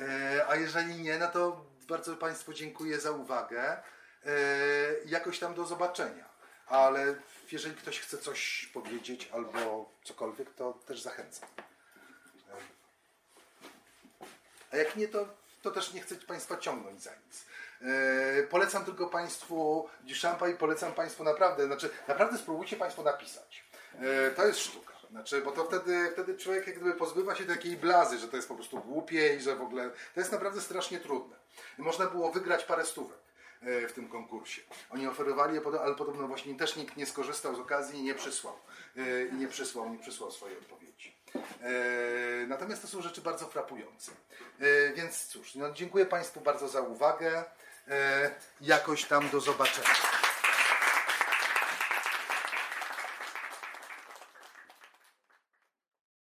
E, a jeżeli nie, no to bardzo Państwu dziękuję za uwagę. E, jakoś tam do zobaczenia. Ale jeżeli ktoś chce coś powiedzieć albo cokolwiek, to też zachęcam. A jak nie, to, to też nie chcę Państwa ciągnąć za nic. E, polecam tylko Państwu Duchampa i polecam Państwu naprawdę, znaczy naprawdę spróbujcie Państwo napisać. E, to jest sztuka. Znaczy, bo to wtedy, wtedy człowiek jak gdyby pozbywa się takiej blazy, że to jest po prostu głupie i że w ogóle to jest naprawdę strasznie trudne. Można było wygrać parę stówek e, w tym konkursie. Oni oferowali, je, ale podobno właśnie też nikt nie skorzystał z okazji i nie przysłał. E, I nie przysłał, nie przysłał swojej odpowiedzi. E, Natomiast to są rzeczy bardzo frapujące. Więc cóż, no, dziękuję Państwu bardzo za uwagę. Jakoś tam do zobaczenia.